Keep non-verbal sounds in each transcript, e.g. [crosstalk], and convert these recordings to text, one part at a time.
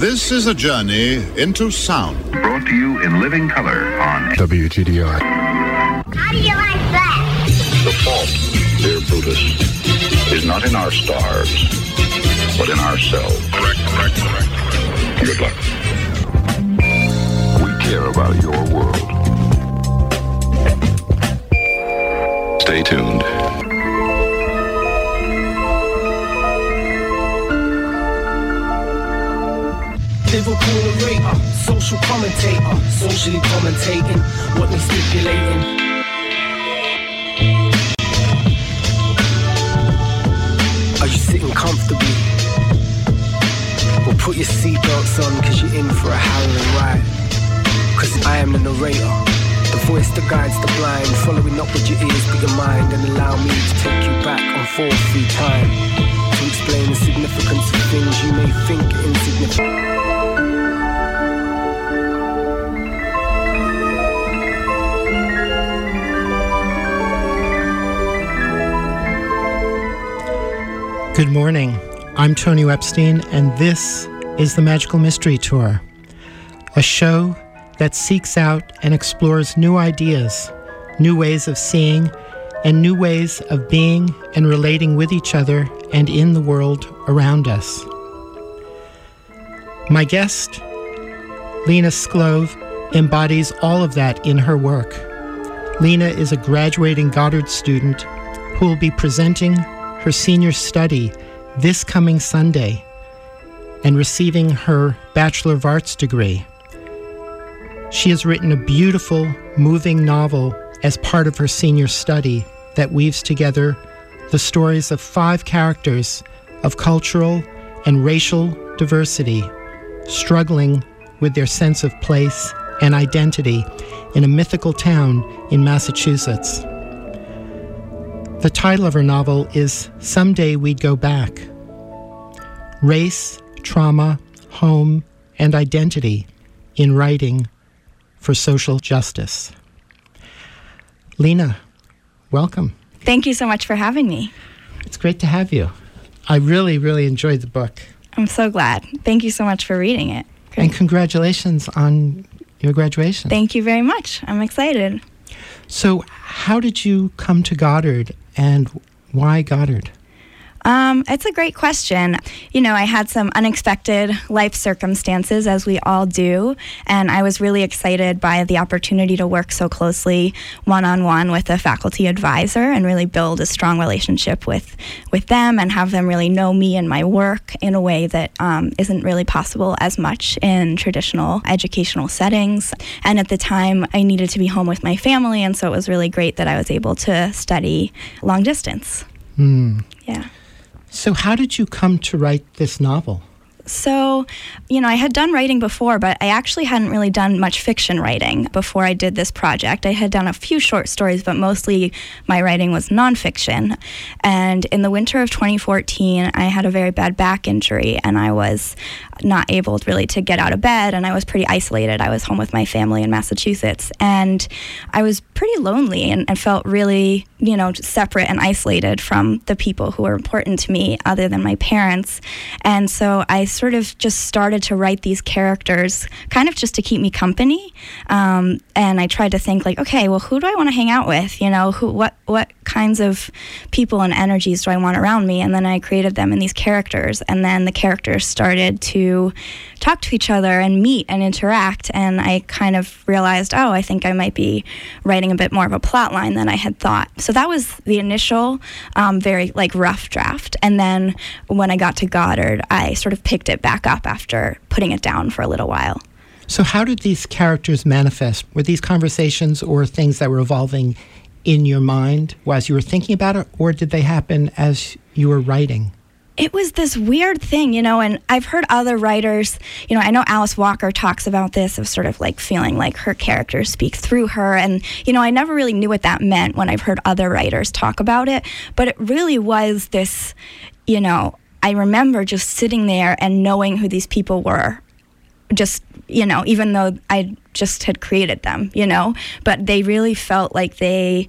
This is a journey into sound. Brought to you in living color on WGDR. How do you like that? The fault, dear Brutus, is not in our stars, but in ourselves. Correct, correct, correct. Good luck. We care about your world. Stay tuned. Liverpool narrator, social commentator, socially commentating what we stipulating. Are you sitting comfortably? Well, put your seatbelts on, cause you're in for a howling ride. Cause I am the narrator, the voice that guides the blind, following up with your ears but your mind, and allow me to take you back on four through time. To explain the significance of things you may think insignificant. Good morning. I'm Tony Epstein, and this is the Magical Mystery Tour, a show that seeks out and explores new ideas, new ways of seeing, and new ways of being and relating with each other and in the world around us. My guest, Lena Sclove, embodies all of that in her work. Lena is a graduating Goddard student who will be presenting her senior study this coming Sunday and receiving her Bachelor of Arts degree. She has written a beautiful, moving novel as part of her senior study that weaves together the stories of five characters of cultural and racial diversity struggling with their sense of place and identity in a mythical town in Massachusetts. The title of her novel is Someday We'd Go Back. Race, trauma, home, and identity in writing for social justice. Lena, welcome. Thank you so much for having me. It's great to have you. I really, really enjoyed the book. I'm so glad. Thank you so much for reading it. And congratulations on your graduation. Thank you very much. I'm excited. So, how did you come to Goddard and why Goddard? Um, it's a great question. You know, I had some unexpected life circumstances, as we all do, and I was really excited by the opportunity to work so closely one on one with a faculty advisor and really build a strong relationship with with them and have them really know me and my work in a way that um, not really possible as much in traditional educational settings. And at the time, I needed to be home with my family, and so it was really great that I was able to study long distance. Hmm. Yeah. So, how did you come to write this novel? So, you know, I had done writing before, but I actually hadn't really done much fiction writing before I did this project. I had done a few short stories, but mostly my writing was nonfiction. And in the winter of 2014, I had a very bad back injury and I was not able really to get out of bed and I was pretty isolated. I was home with my family in Massachusetts and I was pretty lonely and, and felt really, you know, separate and isolated from the people who were important to me other than my parents. And so I sort of just started to write these characters kind of just to keep me company. Um, and I tried to think like, okay, well, who do I want to hang out with? You know, who, what, what kinds of people and energies do I want around me? And then I created them in these characters. And then the characters started to talk to each other and meet and interact. And I kind of realized, oh, I think I might be writing a bit more of a plot line than I had thought. So that was the initial, um, very like rough draft. And then when I got to Goddard, I sort of picked it back up after putting it down for a little while. So, how did these characters manifest? Were these conversations or things that were evolving in your mind as you were thinking about it, or did they happen as you were writing? It was this weird thing, you know, and I've heard other writers, you know, I know Alice Walker talks about this of sort of like feeling like her characters speak through her. And, you know, I never really knew what that meant when I've heard other writers talk about it, but it really was this, you know, I remember just sitting there and knowing who these people were. Just, you know, even though I just had created them, you know, but they really felt like they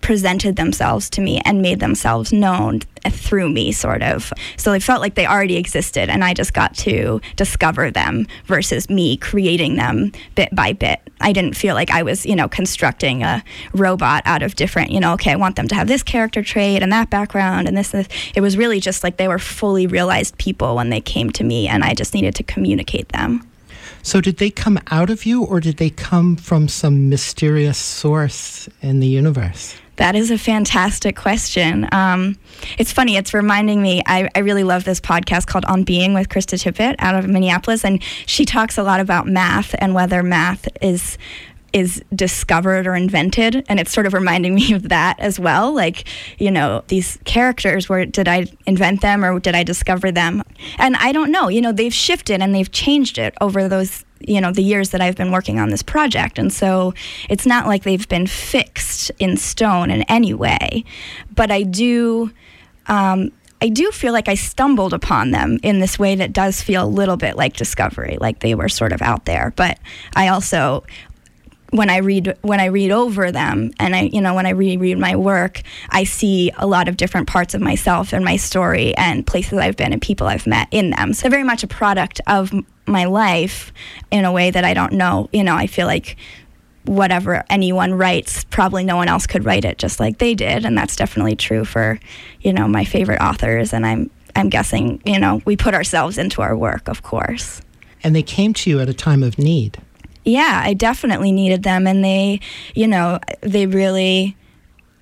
presented themselves to me and made themselves known through me, sort of. So they felt like they already existed, and I just got to discover them versus me creating them bit by bit. I didn't feel like I was, you know, constructing a robot out of different, you know, okay, I want them to have this character trait and that background and this, and this. It was really just like they were fully realized people when they came to me, and I just needed to communicate them. So, did they come out of you, or did they come from some mysterious source in the universe? That is a fantastic question. Um, it's funny, it's reminding me, I, I, really love this podcast called On Being with Krista Tippett out of Minneapolis, and she talks a lot about math and whether math is is discovered or invented and it's sort of reminding [laughs] me of that as well like you know these characters where did i invent them or did i discover them and i don't know you know they've shifted and they've changed it over those you know the years that I've been working on this project and so it's not like they've been fixed in stone in any way but I do um, I do feel like I stumbled upon them in this way that does feel a little bit like discovery, like they were sort of out there. But I also when I read when I read over them and I you know when I reread my work I see a lot of different parts of myself and my story and places I've been and people I've met in them so very much a product of my life in a way that I don't know. You know I feel like whatever anyone writes probably no one else could write it just like they did. And that's definitely true for you know my favorite authors. And I'm I'm guessing you know we put ourselves into our work of course. And they came to you at a time of need. Yeah, I definitely needed them, and they, you know, they really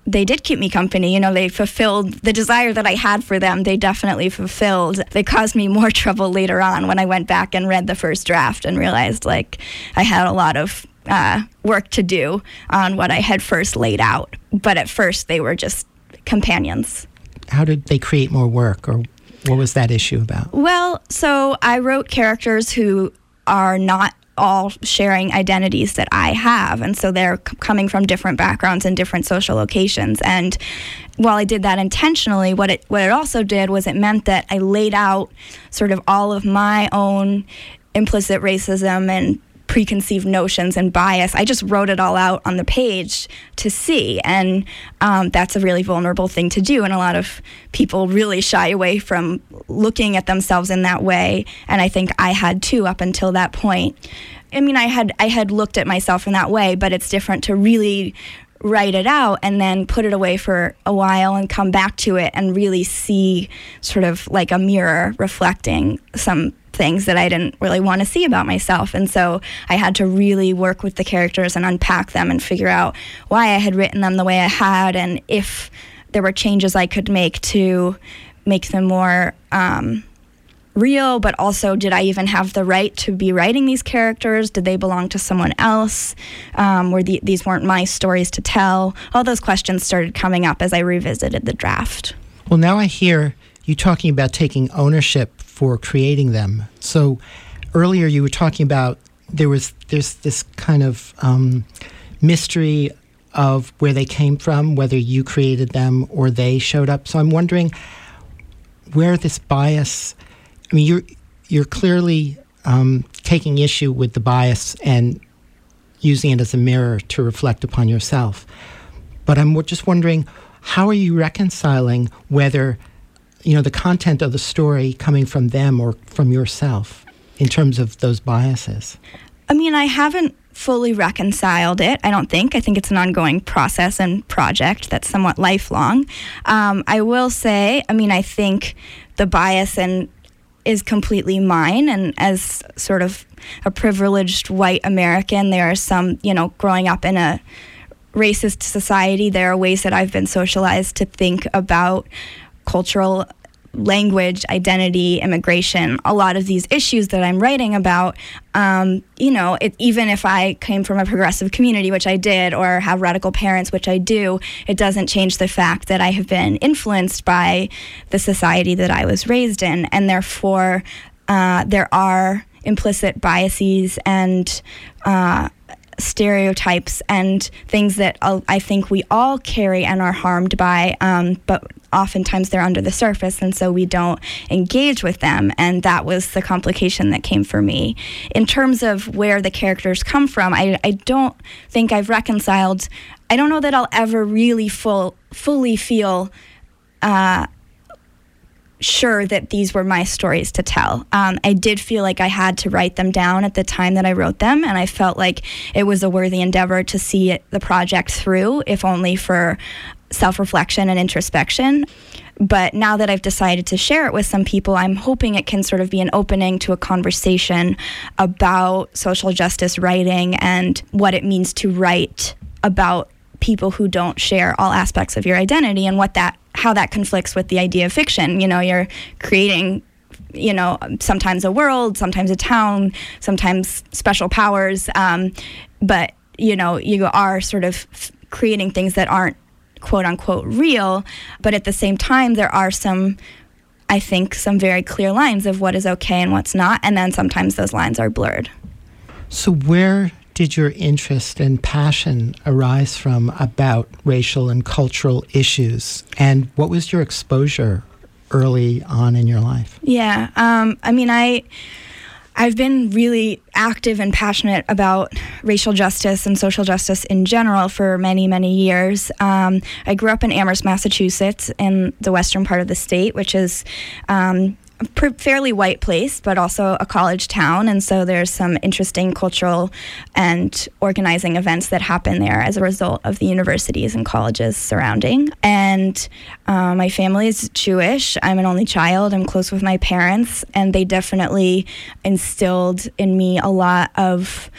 they did keep me company. You know, they fulfilled the desire that I had for them. They definitely fulfilled. They caused me more [laughs] trouble later on when I went back and read the first draft and realized like I had a lot of uh, work to do on what I had first laid out. But at first, they were just companions. How did they create more work, or what was that issue about? Well, so I wrote characters who are not all sharing identities that I have. And so they're c- coming from different backgrounds and different social locations. And while I did that intentionally, what it what it also did was it meant that I laid out sort of all of my own implicit racism and preconceived notions and bias. I just wrote it all out on the page to see. And um, that's a really vulnerable thing to do. And a lot of people really shy away from looking at themselves in that way. And I think I had too up until that point. I mean, I had I had looked at myself in that way, but it's different to really write it out and then put it away for a while and come back to it and really see sort of like a mirror reflecting some things that I didn't really want to see about myself. And so I had to really work with the characters and unpack them and figure out why I had written them the way I had and if there were changes I could make to make them more um, real, but also did I even have the right to be writing these characters? Did they belong to someone else? Um, were the, these weren't my stories to tell? All those questions started coming up as I revisited the draft. Well, now I hear you talking about taking ownership for creating them. So earlier you were talking about there was there's this kind of um, mystery of where they came from, whether you created them or they showed up. So I'm wondering where this bias I mean, you're you're clearly um, taking issue with the bias and using it as a mirror to reflect upon yourself. But I'm just wondering, how are you reconciling whether you know the content of the story coming from them or from yourself in terms of those biases? I mean, I haven't fully reconciled it. I don't think. I think it's an ongoing process and project that's somewhat lifelong. Um, I will say, I mean, I think the bias and is completely mine. And as sort of a privileged white American, there are some, you know, growing up in a racist society, there are ways that I've been socialized to think about cultural language, identity, immigration, a lot of these issues that I'm writing about, um, you know, it, even if I came from a progressive community, which I did, or have radical parents, which I do, it doesn't change the fact that I have been influenced by the society that I was raised in. And therefore, uh, there are implicit biases and uh, stereotypes and things that I think we all carry and are harmed by, um, but oftentimes they're under the surface, and so we don't engage with them. And that was the complication that came for me. In terms of where the characters come from, I, I don't think I've reconciled I don't know that I'll ever really full fully feel uh, sure that these were my stories to tell. Um, I did feel like I had to write them down at the time that I wrote them, and I felt like it was a worthy endeavor to see it, the project through, if only for self reflection and introspection. But now that I've decided to share it with some people, I'm hoping it can sort of be an opening to a conversation about social justice writing and what it means to write about people who don't share all aspects of your identity and what that how that conflicts with the idea of fiction. You know you're creating you know sometimes a world sometimes a town sometimes special powers um, but you know you are sort of f- creating things that aren't quote unquote real but at the same time there are some i think some very clear lines of what is okay and what's not and then sometimes those lines are blurred. So where did your interest and passion arise from about racial and cultural issues? And what was your exposure early on in your life? Yeah, um, I mean, I. I've been really active and passionate about racial justice and social justice in general for many, many years. Um, I grew up in Amherst, Massachusetts, in the western part of the state, which is um, fairly white place, but also a college town. And so there's some interesting cultural and organizing events that happen there as a result of the universities and colleges surrounding. And uh, my family is Jewish. I'm an only child. I'm close with my parents, and they definitely instilled in me a lot of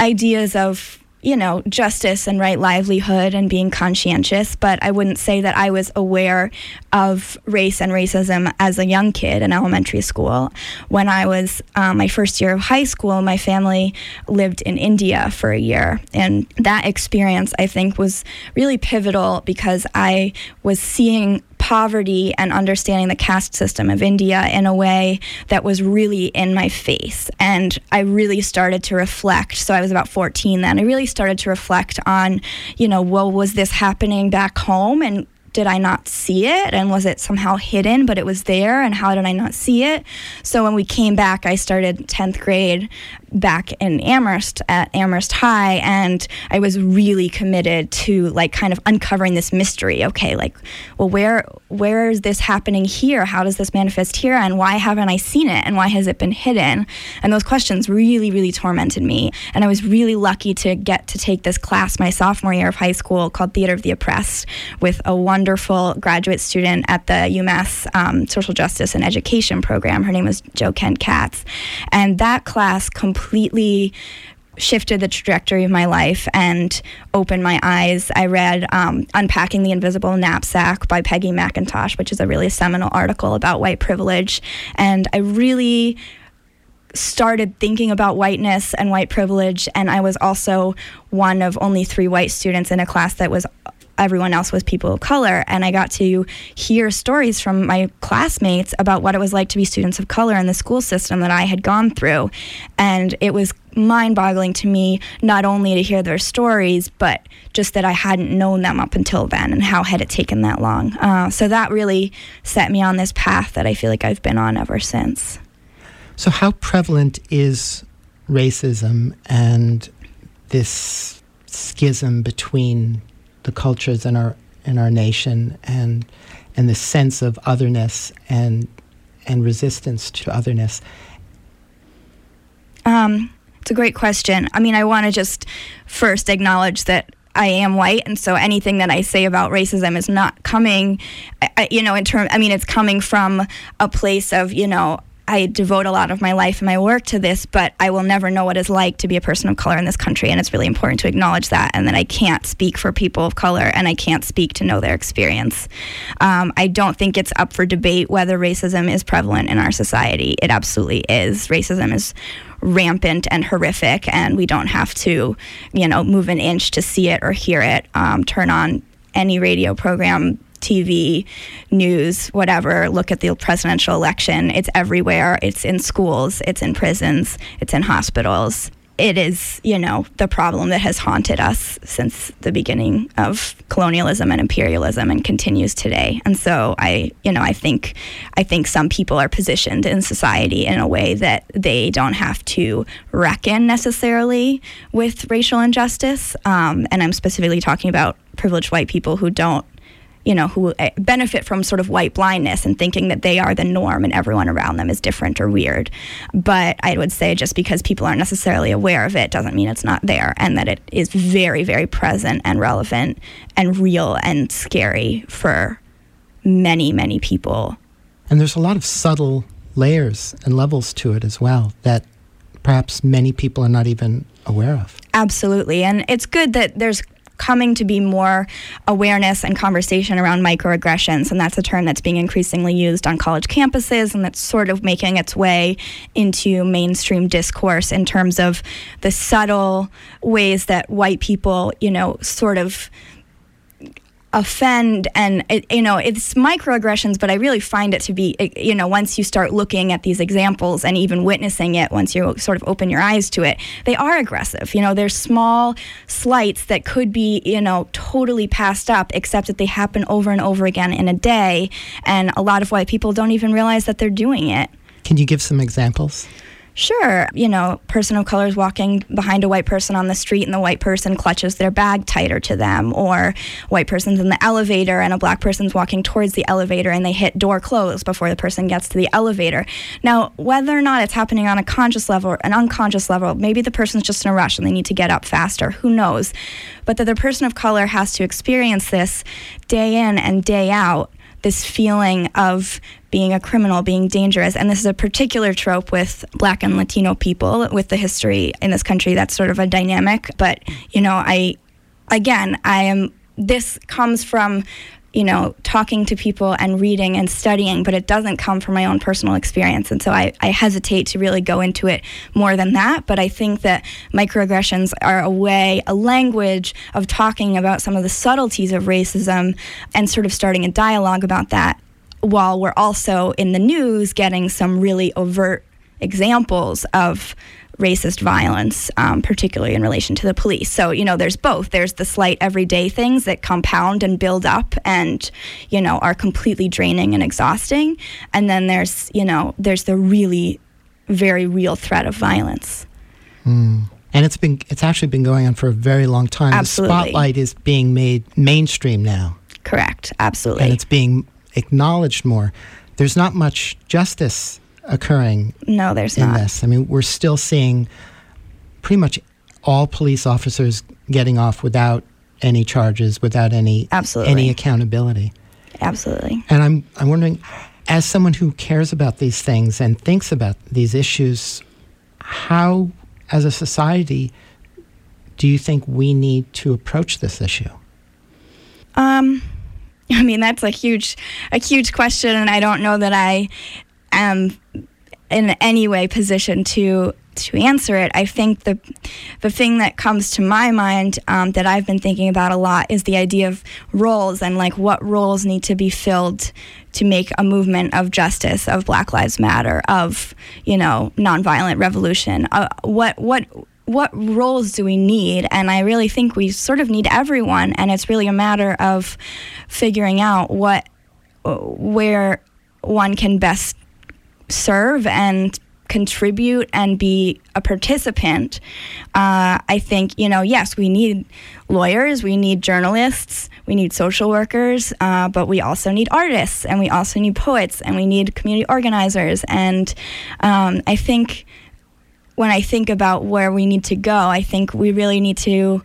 ideas of you know, justice and right livelihood and being conscientious, but I wouldn't say that I was aware of race and racism as a young kid in elementary school. When I was um, my first year of high school, my family lived in India for a year. And that experience, I think, was really pivotal because I was seeing poverty and understanding the caste system of India in a way that was really in my face. And I really started to reflect. So I was about 14 then. I really started to reflect on, you know, well, was this happening back home? And did I not see it? And was it somehow hidden, but it was there? And how did I not see it? So when we came back, I started 10th grade back in Amherst at Amherst High, and I was really committed to like kind of uncovering this mystery. Okay, like, well, where where is this happening here? How does this manifest here? And why haven't I seen it? And why has it been hidden? And those questions really, really tormented me. And I was really lucky to get to take this class my sophomore year of high school called Theater of the Oppressed with a wonderful graduate student at the UMass um, Social Justice and Education program. Her name was Jo Kent Katz, and that class. Completely completely shifted the trajectory of my life and opened my eyes. I read um, Unpacking the Invisible Knapsack by Peggy McIntosh, which is a really seminal article about white privilege. And I really started thinking about whiteness and white privilege. And I was also one of only three white students in a class that was everyone else was people of color. And I got to hear stories from my classmates about what it was like to be students of color in the school system that I had gone through. And it was mind boggling to me not only to hear their stories, but just that I hadn't known them up until then and how had it taken that long. Uh, so that really set me on this path that I feel like I've been on ever since. So, how prevalent is racism and this schism between the cultures in our in our nation and and the sense of otherness and and resistance to otherness? Um, it's a great question. I mean, I want to just first acknowledge that I am white, and so anything that I say about racism is not coming, you know, in term. I mean, it's coming from a place of you know I devote a lot of my life and my work to this, but I will never know what it's like to be a person of color in this country. And it's really important to acknowledge that. And that I can't speak for people of color and I can't speak to know their experience. Um, I don't think it's up for debate whether racism is prevalent in our society. It absolutely is. Racism is rampant and horrific, and we don't have to, you know, move an inch to see it or hear it. Um, turn on any radio program TV, news, whatever, look at the presidential election. It's everywhere. It's in schools, it's in prisons, it's in hospitals. it is, you know, the problem that has haunted us since the beginning of colonialism and imperialism and continues today. And so I, you know, I think I think some people are positioned in society in a way that they don't have to reckon necessarily with racial injustice. Um, and I'm specifically talking about privileged white people who don't you know, who eh, benefit from sort of white blindness and thinking that they are the norm and everyone around them is different or weird. But I would say just because people aren't necessarily aware of it doesn't mean it's not there and that it is very, very present and relevant and real and scary for many, many people. And there's a lot of subtle layers and levels to it as well that perhaps many people are not even aware of. Absolutely. And it's good that there's coming to be more awareness and conversation around microaggressions, and that's a term that's being increasingly used on college campuses, and that's sort of making its way into mainstream discourse in terms of the subtle ways that white people, you know, sort of offend and it, you know it's microaggressions but i really find it to be eh, you know once you start looking at these examples and even witnessing it once you sort of open your eyes to it they are aggressive. You know they're small slights that could be you know totally passed up except that they happen over and over again in a day and a lot of white people don't even realize that they're doing it. Can you give some examples Sure. You know, person of color is walking behind a white person on the street and the white person clutches their bag tighter to them. Or white person's in the elevator and a black person's walking towards the elevator and they hit door closed before the person gets to the elevator. Now, whether or not it's happening on a conscious level or an unconscious level, maybe the person's just in a rush and they need to get up faster. Who knows? But that the person of color has to experience this day in and day out this feeling of being a criminal, being dangerous. And this is a particular trope with black and Latino people with the history in this country. That's sort of a dynamic. But, you know, I, again, I am, this comes from you know, talking to people and reading and studying, but it doesn't come from my own personal experience. And so I, I, hesitate to really go into it more than that. But I think that microaggressions are a way, a language of talking about some of the subtleties of racism and sort of starting a dialogue about that while we're also in the news getting some really overt examples of racist violence, um, particularly in relation to the police. So, you know, there's both. There's the slight everyday things that compound and build up and, you know, are completely draining and exhausting. And then there's, you know, there's the really very real threat of violence. Mm. And it's been it's actually been going on for a very long time. Absolutely. The spotlight is being made mainstream now. Correct. Absolutely. And it's being acknowledged more. There's not much justice occurring. No, there's in not. this. I mean, we're still seeing pretty much all police officers getting off without any charges, without any Absolutely. any accountability. Absolutely. And I'm I'm wondering, as someone who cares about these things and thinks about these issues, how, as a society, do you think we need to approach this issue? Um, [laughs] I mean, that's a huge, a huge question, and I don't know that I am in any way positioned to to answer it. I think the the thing that comes to my mind um, that I've been thinking about a lot is the idea of roles and like what roles need to be filled to make a movement of justice, of Black Lives Matter, of you know nonviolent revolution. Uh, what what what roles do we need? And I really think we sort of need everyone, and it's really a matter of figuring out what where one can best serve and contribute and be a participant, uh, I think, you know, yes, we need lawyers, we need journalists, we need social workers, uh, but we also need artists and we also need poets and we need community organizers. And um, I think when I think about where we need to go, I think we really need to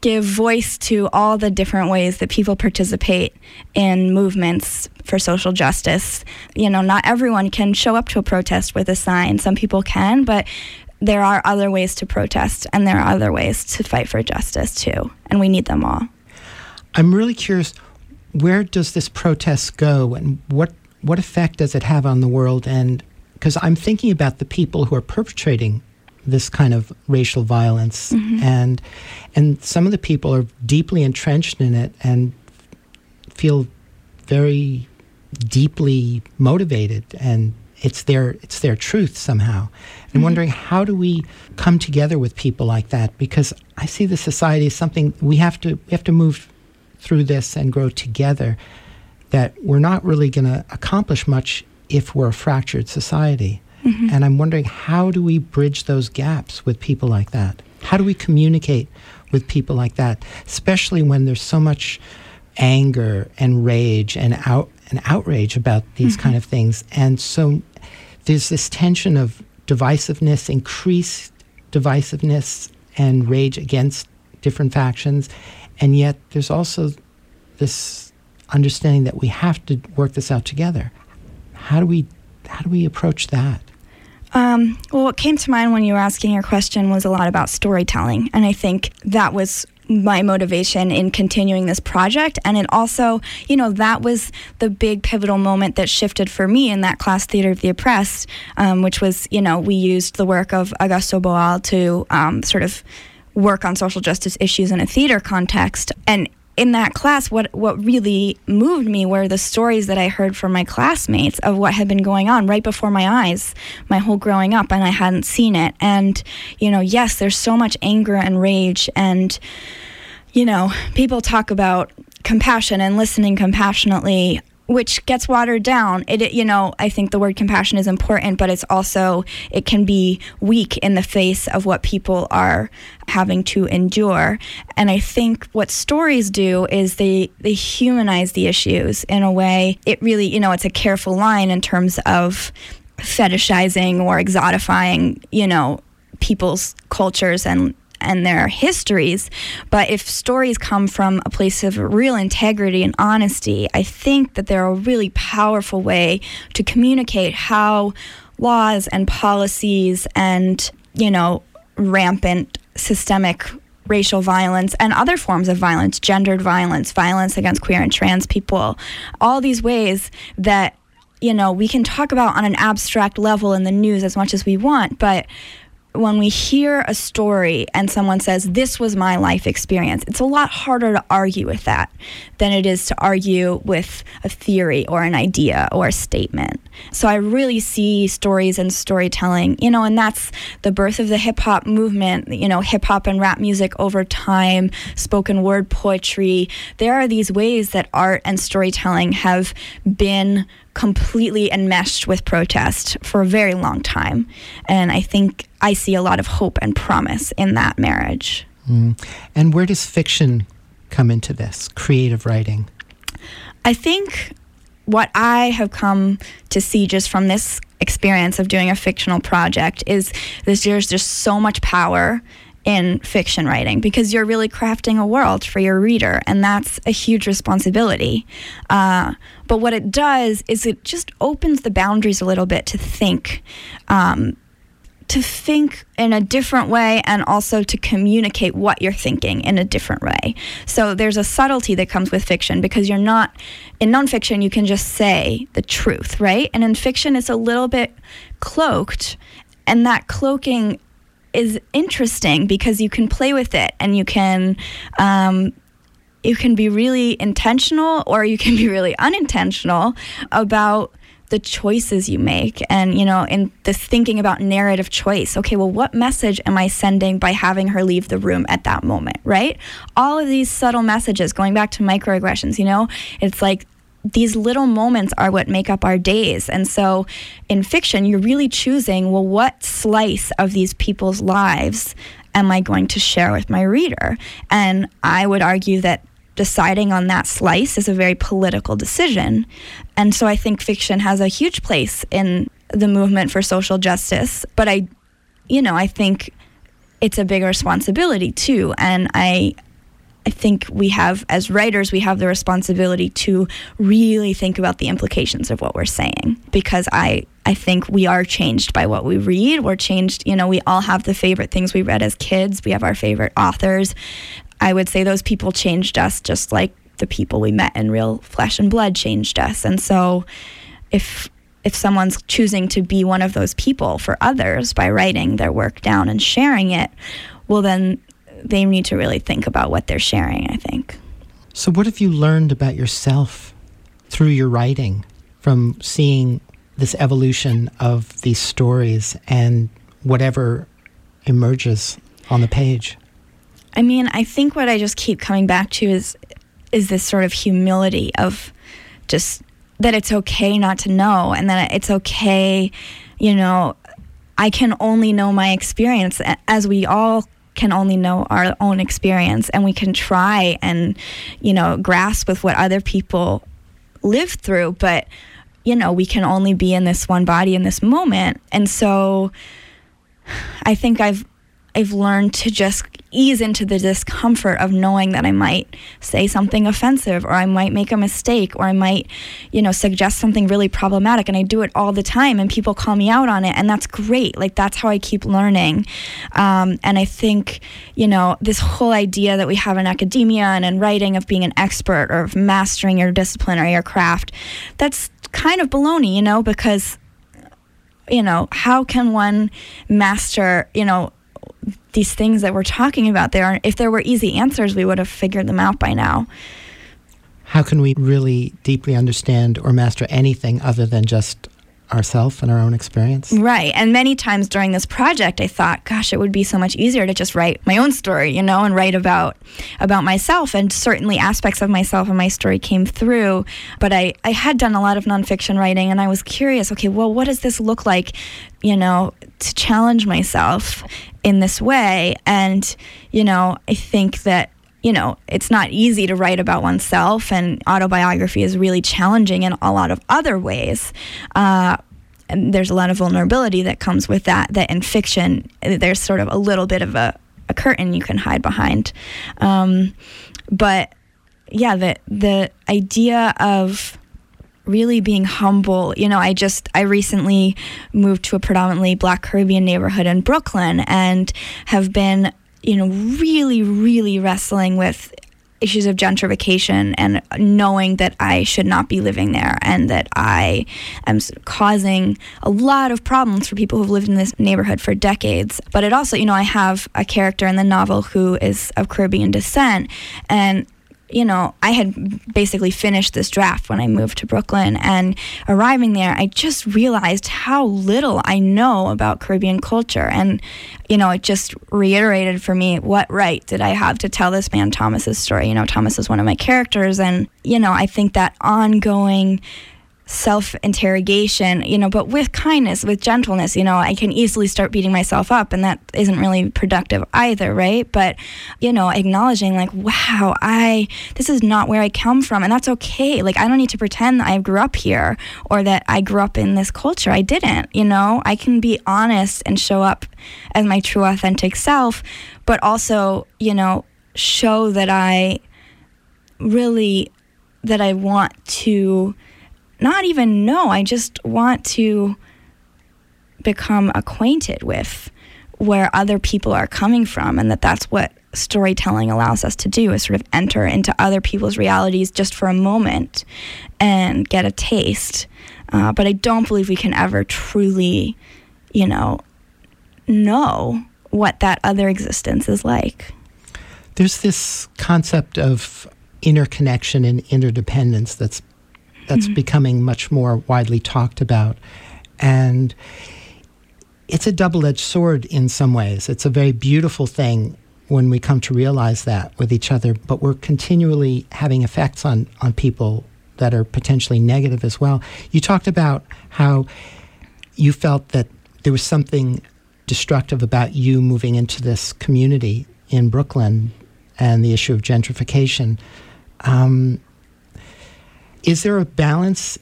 give voice to all the different ways that people participate in movements for social justice. You know, not everyone can show up to a protest with a sign. Some people can, but there are other ways to protest and there are other ways to fight for justice too, and we need them all. I'm really curious where does this protest go and what what effect does it have on the world and because I'm thinking about the people who are perpetrating this kind of racial violence Mm-hmm. and and some of the people are deeply entrenched in it and feel very deeply motivated and it's their it's their truth somehow. And wondering how do we come together with people like that? Because I see the society as something we have to we have to move through this and grow together. That we're not really going to accomplish much if we're a fractured society. Mm-hmm. And I'm wondering how do we bridge those gaps with people like that? How do we communicate with people like that, especially when there's so much anger and rage and out and outrage about these mm-hmm. kind of things? And so there's this tension of divisiveness, increased divisiveness and rage against different factions, and yet there's also this understanding that we have to work this out together. How do we how do we approach that? Um, well, what came to mind when you were asking your question was a lot about storytelling. And I think that was my motivation in continuing this project. And it also, you know, that was the big pivotal moment that shifted for me in that class, Theater of the Oppressed, um, which was, you know, we used the work of Augusto Boal to um, sort of work on social justice issues in a theater context. And in that class, what what really moved me were the stories that I heard from my classmates of what had been going on right before my eyes, my whole growing up, and I hadn't seen it. And you know, yes, there's so much anger and rage, and you know, people talk about compassion and listening compassionately which gets watered down. It, you know, I think the word compassion is important, but it's also it can be weak in the face of what people are having to endure. And I think what stories do is they they humanize the issues in a way. It really, you know, it's a careful line in terms of fetishizing or exotifying, you know, people's cultures and and their histories. But if stories come from a place of real integrity and honesty, I think that they're a really powerful way to communicate how laws and policies and, you know, rampant systemic racial violence and other forms of violence, gendered violence, violence against queer and trans people, all these ways that, you know, we can talk about on an abstract level in the news as much as we want, but when we hear a story and someone says, This was my life experience, it's a lot harder to argue with that than it is to argue with a theory or an idea or a statement. So I really see stories and storytelling, you know, and that's the birth of the hip hop movement, you know, hip hop and rap music over time, spoken word poetry. There are these ways that art and storytelling have been completely enmeshed with protest for a very long time. And I think I see a lot of hope and promise in that marriage. Mm. And where does fiction come into this, creative writing? I think what I have come to see just from this experience of doing a fictional project is this there's just so much power in fiction writing because you're really crafting a world for your reader, and that's a huge responsibility. Uh, but what it does is it just opens the boundaries a little bit to think. Um, to think in a different way and also to communicate what you're thinking in a different way. So there's a subtlety that comes with fiction because you're not, in nonfiction, you can just say the truth, right? And in fiction, it's a little bit cloaked. And that cloaking is interesting because you can play with it and you can. Um, you can be really intentional or you can be really unintentional about the choices you make and you know in this thinking about narrative choice okay well what message am i sending by having her leave the room at that moment right all of these subtle messages going back to microaggressions you know it's like these little moments are what make up our days. And so in fiction, you're really choosing, well, what slice of these people's lives am I going to share with my reader? And I would argue that deciding on that slice is a very political decision. And so I think fiction has a huge place in the movement for social justice. But I, you know, I think it's a big responsibility too. And I, I think we have, as writers, we have the responsibility to really think about the implications of what we're saying because I, I think we are changed by what we read. We're changed, you know, we all have the favorite things we read as kids, we have our favorite authors. I would say those people changed us just like the people we met in real flesh and blood changed us. And so if if someone's choosing to be one of those people for others by writing their work down and sharing it, well then they need to really think about what they're sharing, I think. So, what have you learned about yourself through your writing from seeing this evolution of these stories and whatever emerges on the page? I mean, I think what I just keep coming back to is is this sort of humility of just that it's okay not to know and that it's okay, you know, I can only know my experience as we all can only know our own experience and we can try and, you know, grasp with what other people live through, but you know, we can only be in this one body in this moment. And so I think I've I've learned to just ease into the discomfort of knowing that I might say something offensive or I might make a mistake or I might, you know, suggest something really problematic. And I do it all the time and people call me out on it. And that's great. Like, that's how I keep learning. Um, and I think, you know, this whole idea that we have in academia and in writing of being an expert or of mastering your discipline or your craft, that's kind of baloney, you know, because you know, how can one master, you know, these things that we're talking about there if there were easy answers we would have figured them out by now. How can we really deeply understand or master anything other than just ourself and our own experience. Right. And many times during this project i thought gosh it would be so much easier to just write my own story you know and write about about myself. And certainly aspects of myself and my story came through. But i i had done a lot of nonfiction writing and i was curious okay well what does this look like you know to challenge myself in this way. And, you know, I think that you know, it's not easy to write about oneself, and autobiography is really challenging in a lot of other ways. Uh, and there's a lot of vulnerability that comes with that. That in fiction, there's sort of a little bit of a, a curtain you can hide behind. Um, but yeah, the the idea of really being humble. You know, I just, I recently moved to a predominantly black Caribbean neighborhood in Brooklyn and have been, you know, really, really wrestling with issues of gentrification and knowing that I should not be living there and that I am causing a lot of problems for people who've lived in this neighborhood for decades. But it also, you know, I have a character in the novel who is of Caribbean descent and you know, I had basically finished this draft when I moved to Brooklyn. And arriving there, I just realized how little I know about Caribbean culture. And, you know, it just reiterated for me what right did I have to tell this man Thomas's story? You know, Thomas is one of my characters. And, you know, I think that ongoing self interrogation, you know, but with kindness, with gentleness, you know, I can easily start beating myself up and that isn't really productive either, right? But, you know, acknowledging like, wow, I, this is not where I come from and that's okay. Like, I don't need to pretend that I grew up here or that I grew up in this culture. I didn't, you know, I can be honest and show up as my true authentic self, but also, you know, show that I really, that I want to not even know. I just want to become acquainted with where other people are coming from and that that's what storytelling allows us to do is sort of enter into other people's realities just for a moment and get a taste uh, but i don't believe we can ever truly you know know what that other existence is like there's this concept of interconnection and interdependence that's that's mm-hmm. becoming much more widely talked about. And it's a double edged sword in some ways. It's a very beautiful thing when we come to realize that with each other, but we're continually having effects on, on people that are potentially negative as well. You talked about how you felt that there was something destructive about you moving into this community in Brooklyn and the issue of gentrification. Um, is there a balance?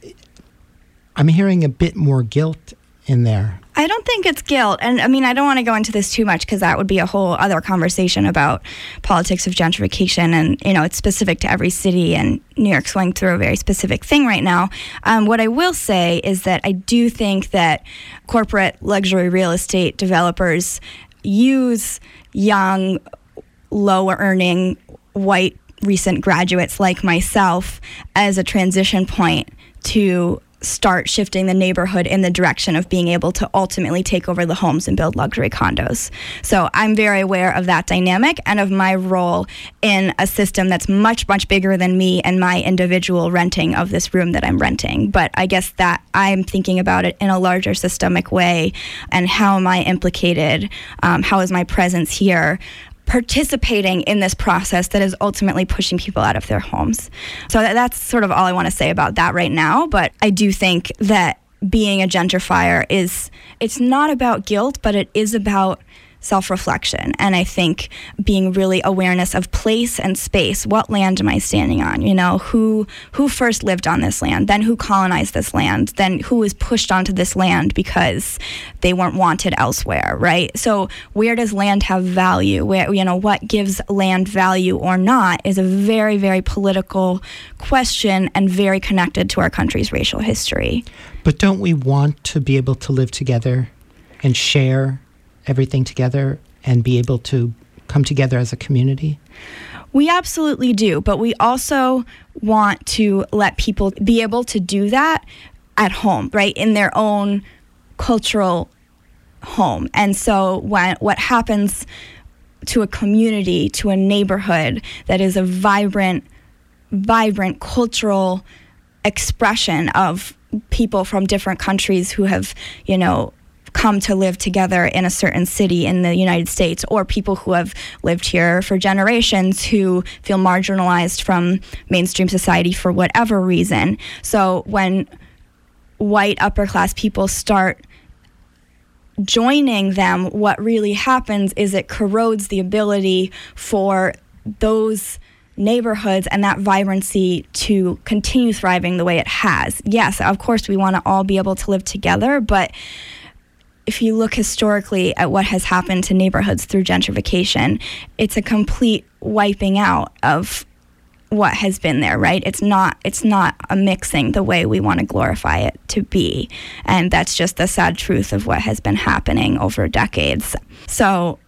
I'm hearing a bit more guilt in there. I don't think it's guilt. And I mean, I don't want to go into this too much because that would be a whole other conversation about politics of gentrification. And, you know, it's specific to every city, and New York's going through a very specific thing right now. Um, what I will say is that I do think that corporate luxury real estate developers use young, lower earning white recent graduates like myself as a transition point to start shifting the neighborhood in the direction of being able to ultimately take over the homes and build luxury condos. So I'm very aware of that dynamic and of my role in a system that's much, much bigger than me and my individual renting of this room that I'm renting. But I guess that I'm thinking about it in a larger systemic way and how am I implicated? Um, how is my presence here? Participating in this process that is ultimately pushing people out of their homes. So that's sort of all I want to say about that right now. But I do think that being a gentrifier is, it's not about guilt, but it is about self reflection. And I think being really awareness of place and space. What land am I standing on? You know, who who first lived on this land, then who colonized this land, then who was pushed onto this land because they weren't wanted elsewhere, right? So where does land have value? Where you know what gives land value or not is a very, very political question and very connected to our country's racial history. But don't we want to be able to live together and share everything together and be able to come together as a community? We absolutely do, but we also want to let people be able to do that at home, right? In their own cultural home. And so when what happens to a community, to a neighborhood that is a vibrant vibrant cultural expression of people from different countries who have, you know, come to live together in a certain city in the United States, or people who have lived here for generations who feel marginalized from mainstream society for whatever reason. So when white upper class people start joining them, what really happens is it corrodes the ability for those neighborhoods and that vibrancy to continue thriving the way it has. Yes, of course, we want to all be able to live together, but if you look historically at what has happened to neighborhoods through gentrification, it's a complete wiping out of what has been there right? It's not it's not a mixing the way we want to glorify it to be. And that's just the sad truth of what has been happening over decades. So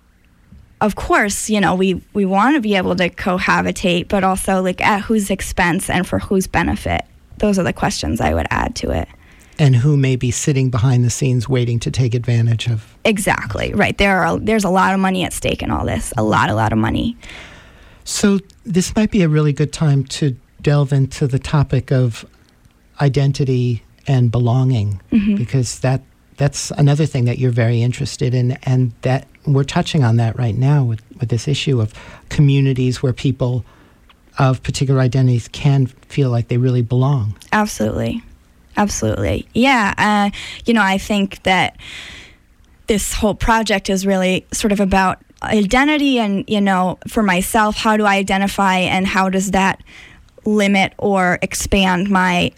of course you know we we want to be able to cohabitate but also like at whose expense and for whose benefit? Those are the questions i would add to it and who may be sitting behind the scenes waiting to take advantage of. Exactly right. There are there's a lot of money at stake in all this. A lot, a lot of money. So this might be a really good time to delve into the topic of identity and belonging mm-hmm. because that that's another thing that you're very interested in and that we're touching on that right now with, with this issue of communities where people of particular identities can feel like they really belong. Absolutely. Absolutely. Yeah. Uh, you know, I think that this whole project is really sort of about identity and, you know, for myself, how do I identify and how does that limit or expand my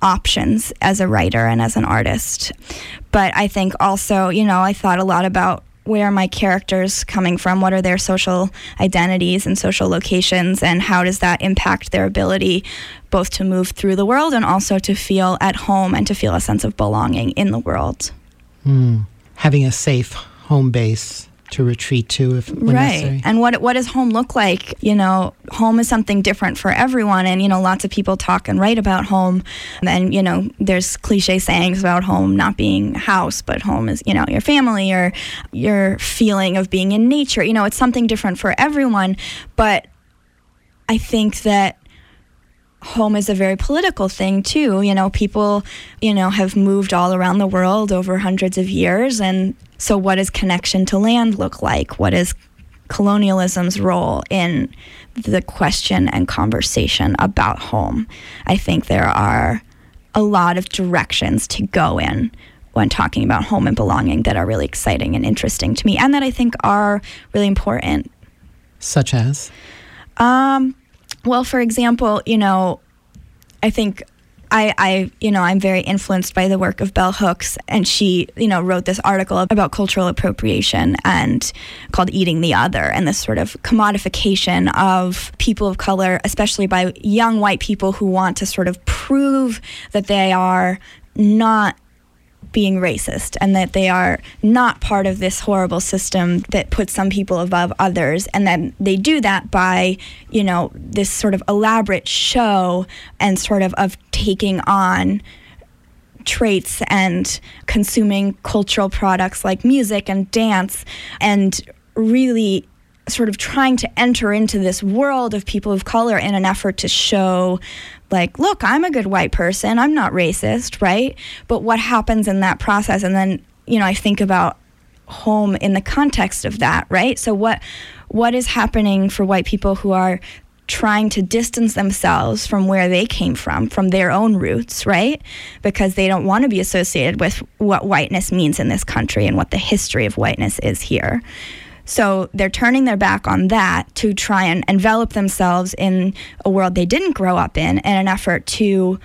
options as a writer and as an artist. But I think also, you know, I thought a lot about where are my characters coming from? What are their social identities and social locations? And how does that impact their ability both to move through the world and also to feel at home and to feel a sense of belonging in the world? Mm. Having a safe home base to retreat to if right. necessary. and what what does home look like? You know home is something different for everyone and you know lots of people talk and write about home. And you know there's cliche sayings about home not being house but home is you know your family or your feeling of being in nature. You know it's something different for everyone. But i think that home is a very political thing too. You know, people, you know, have moved all around the world over hundreds of years and so what does connection to land look like? What is colonialism's role in the question and conversation about home? I think there are a lot of directions to go in when talking about home and belonging that are really exciting and interesting to me and that I think are really important. Such as? Um, well, for example, you know, I think I, I, you know, I'm very influenced by the work of Bell Hooks, and she, you know, wrote this article about cultural appropriation and called "Eating the Other," and this sort of commodification of people of color, especially by young white people who want to sort of prove that they are not being racist and that they are not part of this horrible system that puts some people above others. And then they do that by you know this sort of elaborate show and sort of of taking on traits and consuming cultural products like music and dance and really sort of trying to enter into this world of people of color in an effort to show like look i'm a good white person i'm not racist right but what happens in that process and then you know i think about home in the context of that right so what what is happening for white people who are trying to distance themselves from where they came from, from their own roots, right? Because they don't want to be associated with what whiteness means in this country and what the history of whiteness is here. So they're turning their back on that to try and envelop themselves in a world they didn't grow up in in an effort to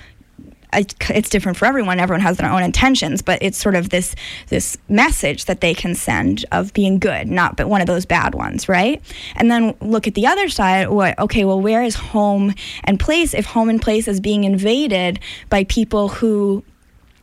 it's different for everyone. Everyone has their own intentions, but it's sort of this this message that they can send of being good, not but one of those bad ones, right? And then look at the other side. What? Okay, well, where is home and place? If home and place is being invaded by people who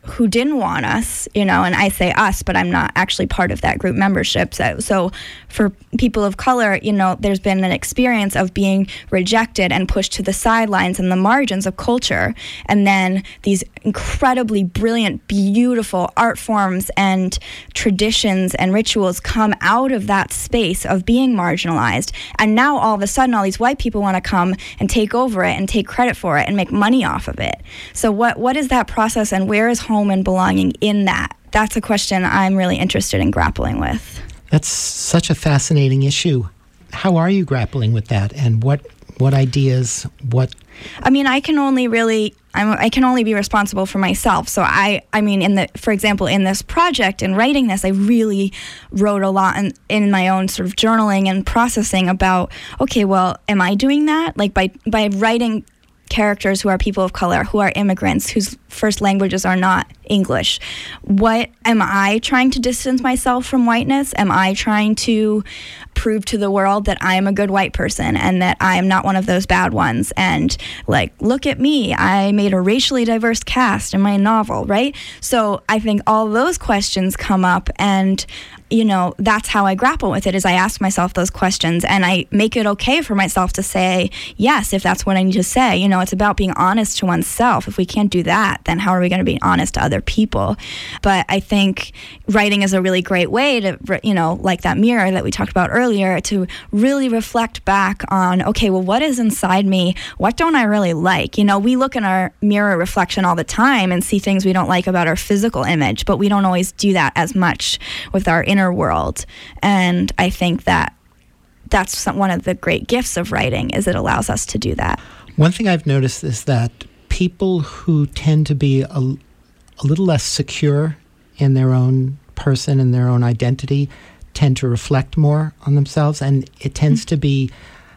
who didn't want us, you know, and I say us, but I'm not actually part of that group membership. So, so for people of color, you know, there's been an experience of being rejected and pushed to the sidelines and the margins of culture. And then these incredibly brilliant, beautiful art forms and traditions and rituals come out of that space of being marginalized. And now all of a sudden, all these white people want to come and take over it and take credit for it and make money off of it. So, what, what is that process and where is home? Home and belonging in that? That's a question I'm really interested in grappling with. That's such a fascinating issue. How are you grappling with that and what what ideas what I mean, I can only really I'm, I can only be responsible for myself. So I, I mean, in the, for example, in this project and writing this, I really wrote a lot in, in my own sort of journaling and processing about, okay, well, am I doing that? Like by, by writing characters who are people of color, who are immigrants, whose first languages are not English. What am I trying to distance myself from whiteness? Am I trying to prove to the world that I am a good white person and that I am not one of those bad ones? And like, look at me, I made a racially diverse cast in my novel, right? So I think all those questions come up and you know that's how i grapple with it is i ask myself those questions and i make it okay for myself to say yes if that's what i need to say you know it's about being honest to oneself if we can't do that then how are we going to be honest to other people but i think writing is a really great way to you know like that mirror that we talked about earlier to really reflect back on okay well what is inside me what don't i really like you know we look in our mirror reflection all the time and see things we don't like about our physical image but we don't always do that as much with our inner world. And I think that that's one of the great gifts of writing is it allows us to do that. One thing I've noticed is that people who tend to be a, a little less secure in their own person and their own identity tend to reflect more on themselves and it tends mm-hmm. to be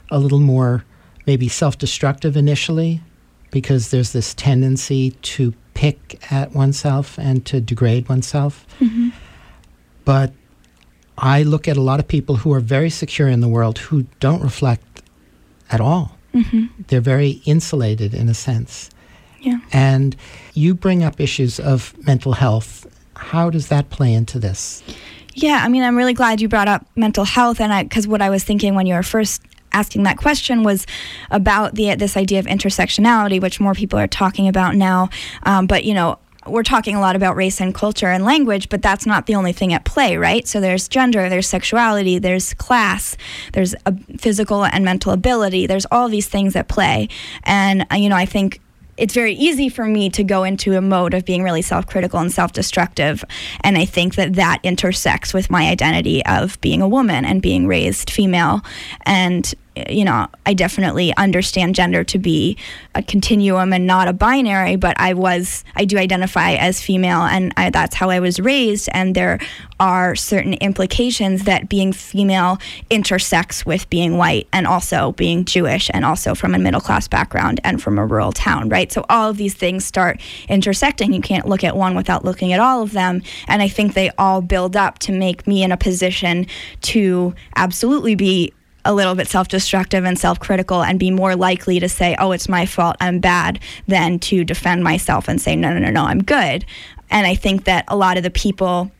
a little more maybe self-destructive initially because there's this tendency to pick at oneself and to degrade oneself. Mm-hmm. But I look at a lot of people who are very secure in the world who don't reflect at all. Mm-hmm. They're very insulated in a sense. Yeah. And you bring up issues of mental health. How does that play into this? Yeah, I mean, I'm really glad you brought up mental health, and because what I was thinking when you were first asking that question was about the this idea of intersectionality, which more people are talking about now. Um, but you know, we're talking a lot about race and culture and language, but that's not the only thing at play, right? So there's gender, there's sexuality, there's class, there's physical and mental ability, there's all these things at play. And, uh, you know, I think it's very easy for me to go into a mode of being really self-critical and self-destructive. And i think that that intersects with my identity of being a woman and being raised female. And you know, I definitely understand gender to be a continuum and not a binary, but I was, I do identify as female, and I, that's how I was raised. And there are certain implications that being female intersects with being white and also being Jewish and also from a middle class background and from a rural town, right? So all of these things start intersecting. You can't look at one without looking at all of them. And I think they all build up to make me in a position to absolutely be a little bit self destructive and self critical and be more likely to say, oh, it's my fault, I'm bad, than to defend myself and say, no, no, no, no, I'm good. And I think that a lot of the people,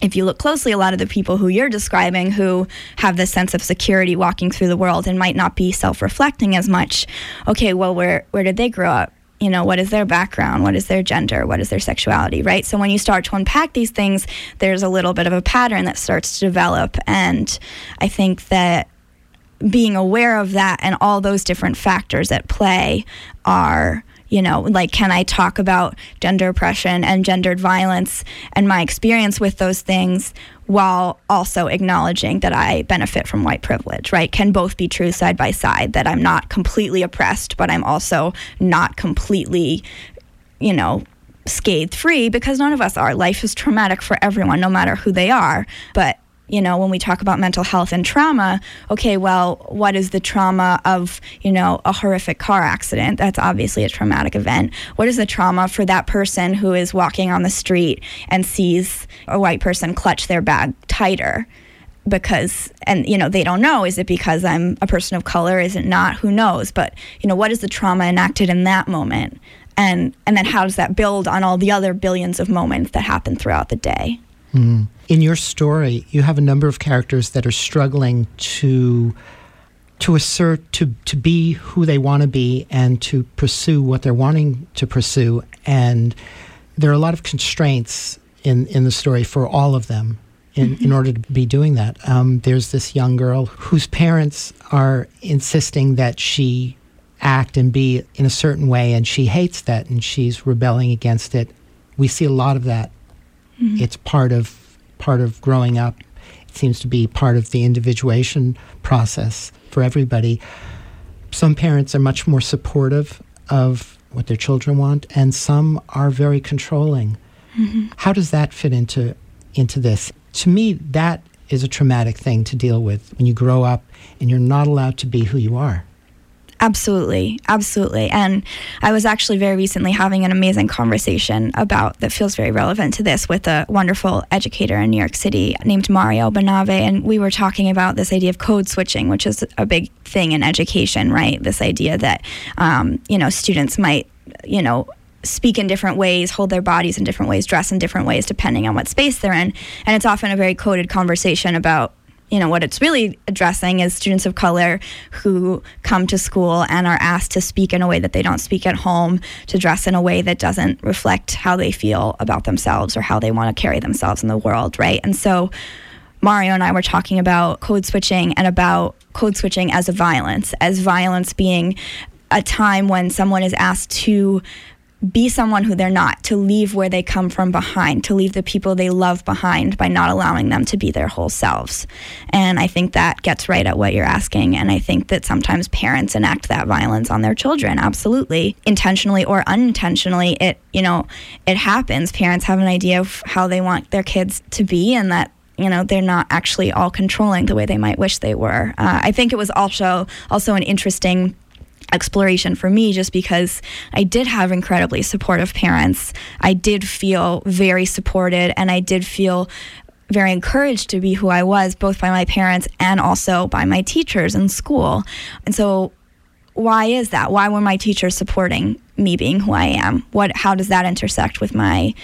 if you look closely, a lot of the people who you're describing who have this sense of security walking through the world and might not be self reflecting as much, okay, well, where, where did they grow up? you know, what is their background? What is their gender? What is their sexuality, right? So when you start to unpack these things, there's a little bit of a pattern that starts to develop. And I think that being aware of that and all those different factors at play are you know, like, can I talk about gender oppression and gendered violence and my experience with those things while also acknowledging that I benefit from white privilege, right? Can both be true side by side, that I'm not completely oppressed, but I'm also not completely, you know, scathed free because none of us are. Life is traumatic for everyone, no matter who they are. But you know, when we talk about mental health and trauma, okay, well, what is the trauma of, you know, a horrific car accident? That's obviously a traumatic event. What is the trauma for that person who is walking on the street and sees a white person clutch their bag tighter? Because, and, you know, they don't know. Is it because I'm a person of color? Is it not? Who knows? But, you know, what is the trauma enacted in that moment? And, and then how does that build on all the other billions of moments that happen throughout the day? Mm. In your story, you have a number of characters that are struggling to to assert to to be who they want to be and to pursue what they're wanting to pursue and there are a lot of constraints in in the story for all of them in, mm-hmm. in order to be doing that. Um, there's this young girl whose parents are insisting that she act and be in a certain way, and she hates that and she's rebelling against it. We see a lot of that Mm-hmm. It's part of part of growing up. It seems to be part of the individuation process for everybody. Some parents are much more supportive of what their children want, and some are very controlling. Mm-hmm. How does that fit into into this? To me, that is a traumatic thing to deal with when you grow up and you're not allowed to be who you are. Absolutely, absolutely. And I was actually very recently having an amazing conversation about that feels very relevant to this with a wonderful educator in New York City named Mario Benabe. And we were talking about this idea of code switching, which is a big thing in education, right? This idea that, um, you know, students might, you know, speak in different ways, hold their bodies in different ways, dress in different ways, depending on what space they're in. And it's often a very coded conversation about you know what it's really addressing is students of color who come to school and are asked to speak in a way that they don't speak at home to dress in a way that doesn't reflect how they feel about themselves or how they want to carry themselves in the world right? And so mario and i were talking about code switching and about code switching as a violence as violence being a time when someone is asked to be someone who they're not, to leave where they come from behind, to leave the people they love behind by not allowing them to be their whole selves. And I think that gets right at what you're asking. And I think that sometimes parents enact that violence on their children, absolutely, intentionally or unintentionally. It, you know, it happens. Parents have an idea of how they want their kids to be, and that you know they're not actually all controlling the way they might wish they were. Uh, I think it was also also an interesting exploration for me just because I did have incredibly supportive parents. I did feel very supported and I did feel very encouraged to be who I was, both by my parents and also by my teachers in school. And so, why is that? Why were my teachers supporting me being who I am? What how does that intersect with my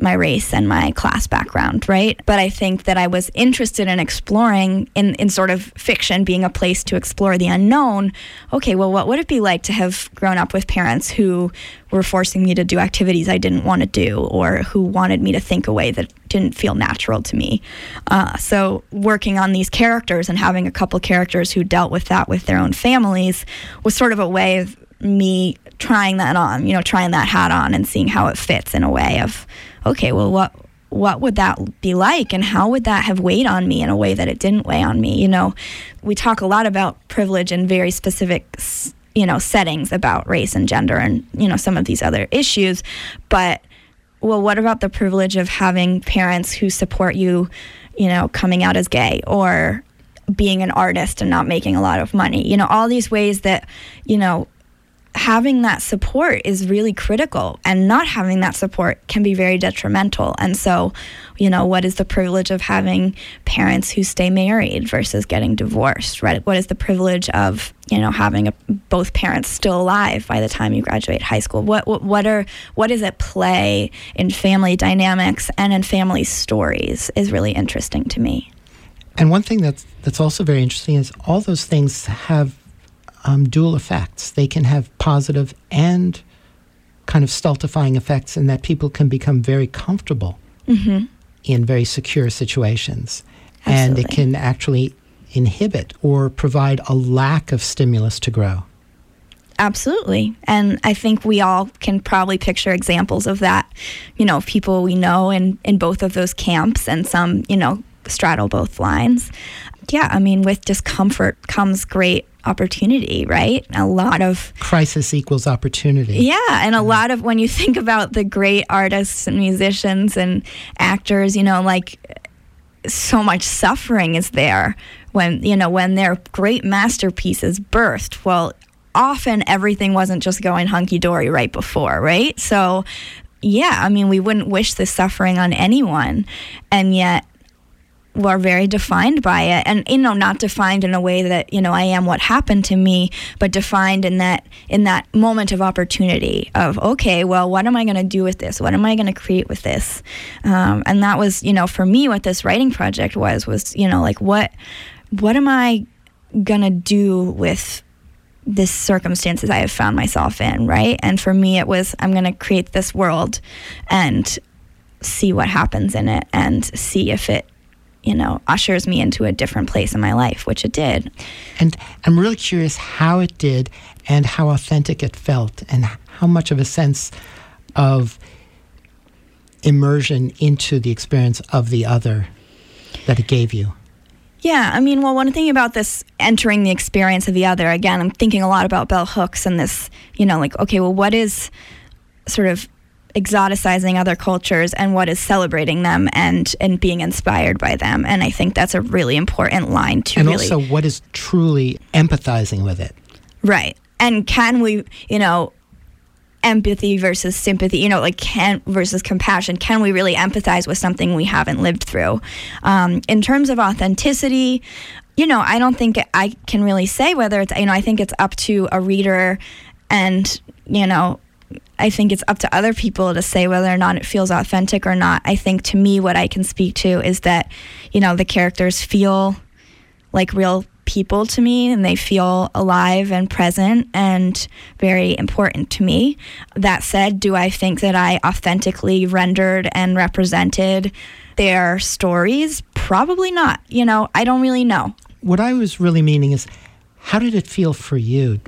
my race and my class background, right? But I think that I was interested in exploring in in sort of fiction being a place to explore the unknown. Okay, well what would it be like to have grown up with parents who were forcing me to do activities I didn't want to do or who wanted me to think a way that didn't feel natural to me. Uh, so working on these characters and having a couple characters who dealt with that with their own families was sort of a way of me trying that on, you know, trying that hat on and seeing how it fits in a way of, okay, well, what what would that be like? And how would that have weighed on me in a way that it didn't weigh on me? You know we talk a lot about privilege in very specific you know settings about race and gender and you know some of these other issues. But well what about the privilege of having parents who support you you know coming out as gay or being an artist and not making a lot of money? You know all these ways that you know having that support is really critical and not having that support can be very detrimental. And so you know what is the privilege of having parents who stay married versus getting divorced right? What is the privilege of you know having a, both parents still alive by the time you graduate high school? What, what what are what is at play in family dynamics and in family stories is really interesting to me. And one thing that's that's also very interesting is all those things have um, dual effects. They can have positive and kind of stultifying effects in that people can become very comfortable Mm-hmm. in very secure situations. And it can actually inhibit or provide a lack of stimulus to grow. Absolutely. And I think we all can probably picture examples of that, you know, people we know in, in both of those camps and some, you know, straddle both lines. Yeah, I mean, with discomfort comes great opportunity, right? A lot of Crisis equals opportunity. yeah, and a lot of when you think about the great artists and musicians and actors, you know, like so much suffering is there when you know when their great masterpieces burst. Well, often everything wasn't just going hunky dory right before, right? So, yeah, I mean, we wouldn't wish this suffering on anyone, and yet we're very defined by it. And you know not defined in a way that you know i am what happened to me but defined in that in that moment of opportunity of okay well what am i going to do with this? What am i going to create with this? Um, and that was you know for me what this writing project was was you know like what what am i going to do with this circumstances I have found myself in, right? And for me, it was I'm going to create this world and see what happens in it and see if it, you know, ushers me into a different place in my life, which it did. And I'm really curious how it did and how authentic it felt and how much of a sense of immersion into the experience of the other that it gave you. Yeah, I mean, well, one thing about this entering the experience of the other, again, I'm thinking a lot about Bell Hooks and this, you know, like, okay, well, what is sort of exoticizing other cultures and what is celebrating them and and being inspired by them and i think that's a really important line to and really also what is truly empathizing with it. Right. And can we, you know, empathy versus sympathy, you know, like can versus compassion, can we really empathize with something we haven't lived through? Um, in terms of authenticity, you know, I don't think I can really say whether it's, you know, I think it's up to a reader and, you know, I think it's up to other people to say whether or not it feels authentic or not. I think to me, what I can speak to is that, you know, the characters feel like real people to me and they feel alive and present and very important to me. That said, do I think that I authentically rendered and represented their stories? Probably not. You know, I don't really know. What I was really meaning is how did it feel for you?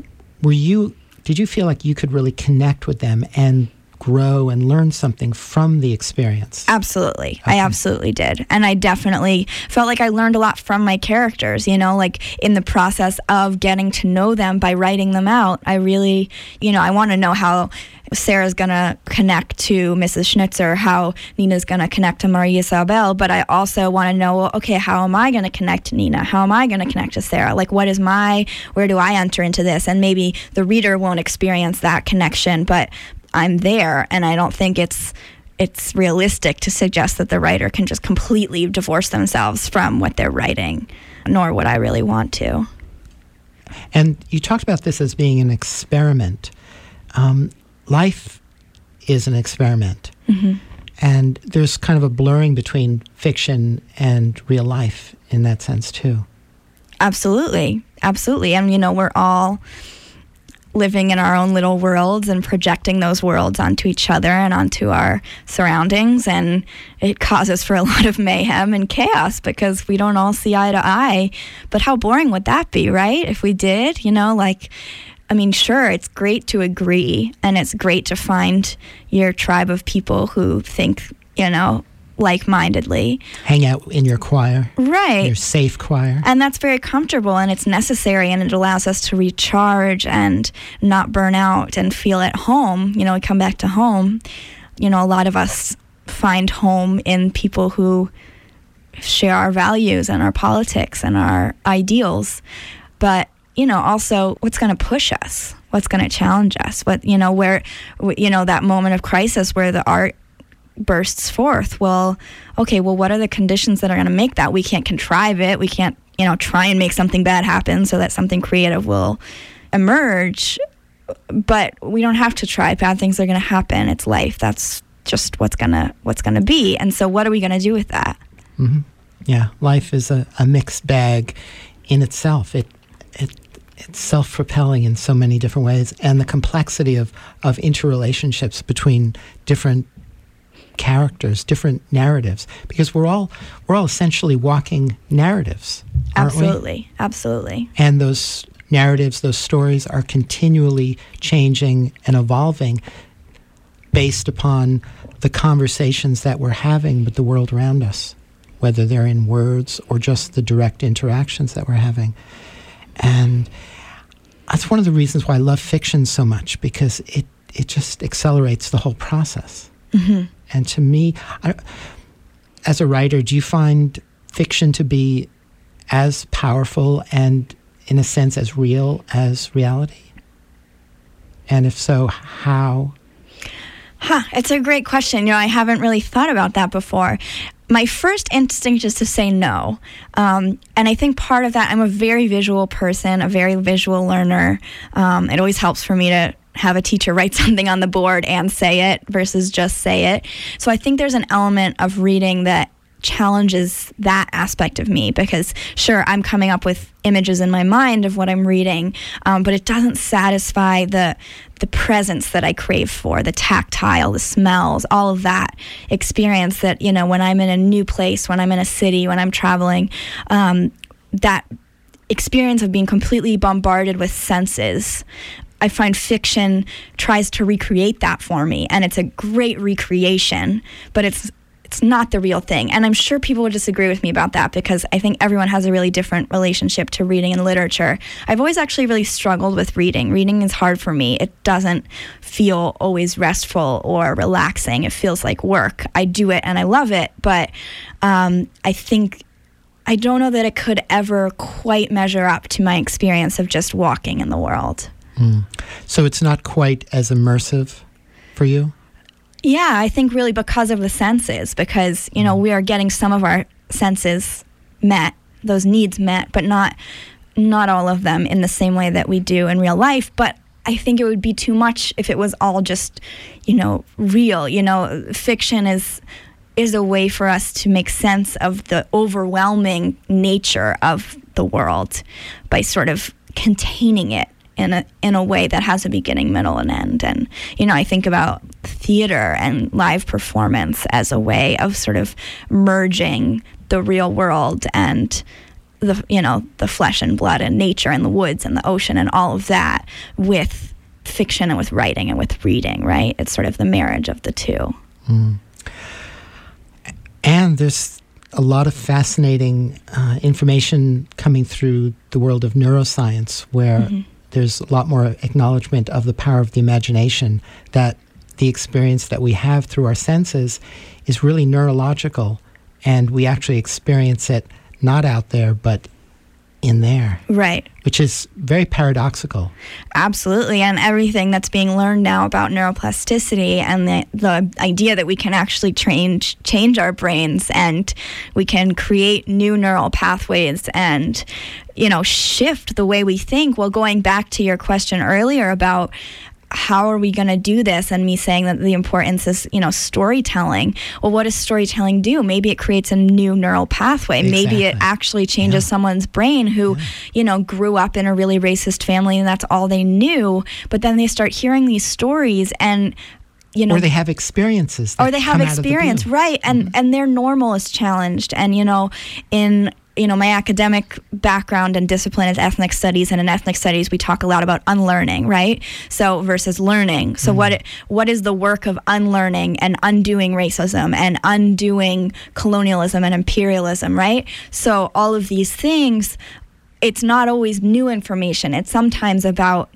Were you did you feel like you could really connect with them and grow and learn something from the experience? Absolutely. I absolutely did. And I definitely felt like I learned a lot from my characters, you know, like in the process of getting to know them by writing them out. I really, you know, I want to know how Sarah's going to connect to Mrs. Schnitzer, how Nina's going to connect to Maria Isabel, but I also want to know, well, okay, how am I going to connect to Nina? How am I going to connect to Sarah? Like, what is my, where do I enter into this? And maybe the reader won't experience that connection, but I'm there, and I don't think it's it's realistic to suggest that the writer can just completely divorce themselves from what they're writing, nor would I really want to. And you talked about this as being an experiment. Um, life is an experiment. And there's kind of a blurring between fiction and real life in that sense, too. Absolutely. Absolutely. And, you know, we're all living in our own little worlds and projecting those worlds onto each other and onto our surroundings. And it causes for a [laughs] lot of mayhem and chaos because we don't all see eye to eye. But how boring would that be, right? If we did, you know, like, I mean, sure, it's great to agree and it's great to find your tribe of people who think, you know, like mindedly. Hang out in your choir, Right. your safe choir. And that's very comfortable and it's necessary and it allows us to recharge and not burn out and feel at home. You know, we come back to home. You know, a lot of us find home in people who share our values and our politics and our ideals. But, you know, also what's going to push us? What's going to challenge us? What, you know, where, you know, that moment of crisis where the art bursts forth. Well, okay, well, what are the conditions that are going to make that? We can't contrive it. We can't, you know, try and make something bad happen so that something creative will emerge. But we don't have to try. Bad things are going to happen. It's life. That's just what's gonna what's gonna be. And so, what are we going to do with that? Mm-hmm. Yeah, life is a, a mixed bag in itself. It, it it's self-propelling in so many different ways and the complexity of of interrelationships between different characters different narratives because we're all we're all essentially walking narratives aren't we? Absolutely. Absolutely. and those narratives those stories are continually changing and evolving based upon the conversations that we're having with the world around us whether they're in words or just the direct interactions that we're having and that's one of the reasons why I love fiction so much because it it just accelerates the whole process. Mm-hmm. And to me, I, as a writer, do you find fiction to be as powerful and, in a sense, as real as reality? And if so, how? Huh, it's a great question. You know, I haven't really thought about that before. My first instinct is to say no. Um, and I think part of that, I'm a very visual person, a very visual learner. Um, it always helps for me to have a teacher write [laughs] something on the board and say it versus just say it. So I think there's an element of reading that challenges that aspect of me because sure i'm coming up with images in my mind of what i'm reading um, but it doesn't satisfy the the presence that i crave for the tactile the smells all of that experience that you know when i'm in a new place when i'm in a city when i'm traveling um, that experience of being completely bombarded with senses I find fiction tries to recreate that for me, and it's a great recreation, but it's it's not the real thing. And I'm sure people would disagree with me about that because I think everyone has a really different relationship to reading and literature. I've always actually really struggled with reading. Reading is hard for me. It doesn't feel always restful or relaxing. It feels like work. I do it and I love it, but um, I think I don't know that it could ever quite measure up to my experience of just walking in the world. So it's not quite as immersive for you? Yeah, I think really because of the senses, because, you know, mm. we are getting some of our senses met, those needs met, but not not all of them in the same way that we do in real life. But I think it would be too much if it was all just, you know, real. You know, fiction is is a way for us to make sense of the overwhelming nature of the world by sort of containing it in a in a way that has a beginning, middle, and end. And you know, I think about theater and live performance as a way of sort of merging the real world and the you know the flesh and blood and nature and the woods and the ocean and all of that with fiction and with writing and with reading. Right? It's sort of the marriage of the two. And there's a lot of fascinating uh, information coming through the world of neuroscience where there's a lot more acknowledgement of the power of the imagination that the experience that we have through our senses is really neurological and we actually experience it not out there but in there Right. which is very paradoxical Absolutely, and everything that's being learned now about neuroplasticity and the, the idea that we can actually change change our brains and we can create new neural pathways and you know shift the way we think. Well, going back to your question earlier about how are we going to do this? And me saying that the importance is you know storytelling. Well what does storytelling do? Maybe it creates a new neural pathway. Maybe it actually changes someone's brain who you know grew up in a really racist family and that's all they knew. But then they start hearing these stories and you know or they have experiences or they have the experience. blue. right. And mm-hmm. and their normal is challenged. And you know in you know my academic background and discipline is ethnic studies and in ethnic studies we talk a lot about unlearning right? So versus learning. So mm-hmm. what what is the work of unlearning and undoing racism and undoing colonialism and imperialism right? So all of these things it's not always new information. It's sometimes about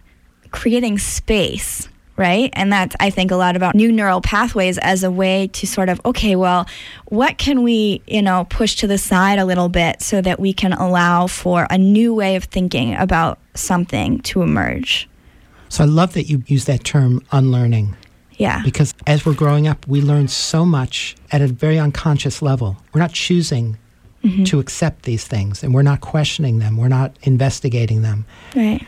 creating space right? And that's i think a lot about new neural pathways as a way to sort of okay well what can we you know push to the side a little bit so that we can allow for a new way of thinking about something to emerge? So i love that you use that term unlearning. Yeah. Because as we're growing up, we learn so much at a very unconscious level. We're not choosing mm-hmm. to accept these things and we're not questioning them, we're not investigating them. right.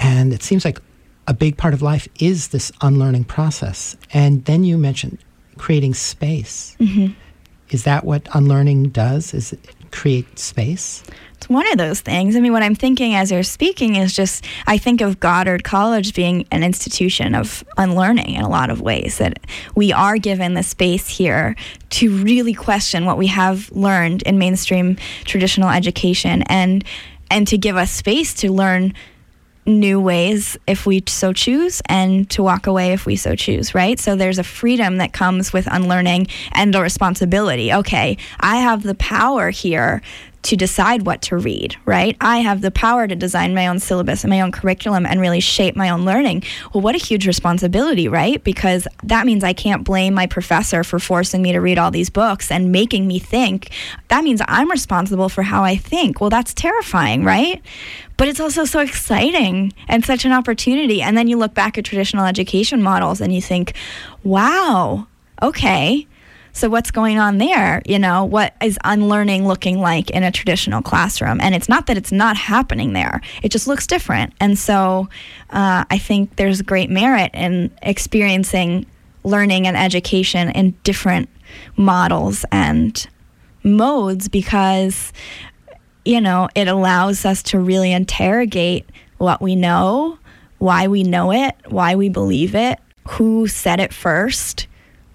And it seems like a big part of life is this unlearning process. And then you mentioned creating space. Mm-hmm. Is that what unlearning does? Is it create space? It's one of those things. I mean, what I'm thinking as you're speaking is just I think of Goddard College being an institution of unlearning in a lot of ways, that we are given the space here to really question what we have learned in mainstream traditional education and and to give us space to learn new ways if we so choose and to walk away if we so choose, right? So there's a freedom that comes with unlearning and a responsibility. Okay, I have the power here to decide what to read, right? I have the power to design my own syllabus and my own curriculum and really shape my own learning. Well, what a huge responsibility, right? Because that means I can't blame my professor for forcing me to read all these books and making me think. That means I'm responsible for how I think. Well, that's terrifying, right? But it's also so exciting and such an opportunity. And then you look back at traditional education models and you think, wow, okay so what's going on there? You know, what is unlearning looking like in a traditional classroom? And it's not that it's not happening there; it just looks different. And so, uh, I think there's great merit in experiencing learning and education in different models and modes because you know it allows us to really interrogate what we know why we know it why we believe it who said it first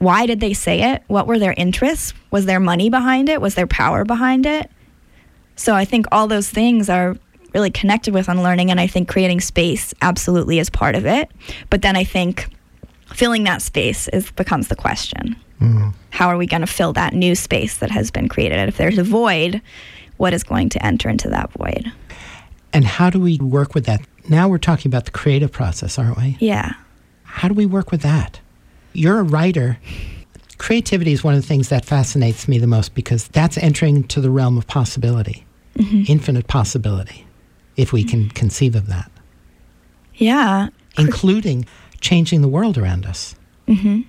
why did they say it? What were their interests? Was there money behind it? Was there power behind it? So I think all those things are really connected with unlearning, and I think creating space absolutely is part of it. But then I think filling that space is becomes the question. Mm. How are we going to fill that new space that has been created? And if there's a void, what is going to enter into that void? And how do we work with that? Now we're talking about the creative process, aren't we? Yeah. How do we work with that? You're a writer. Creativity is one of the things that fascinates me the most because that's entering to the realm of possibility, mm-hmm. infinite possibility, if we can conceive of that. Yeah. Including changing the world around us. Mm-hmm.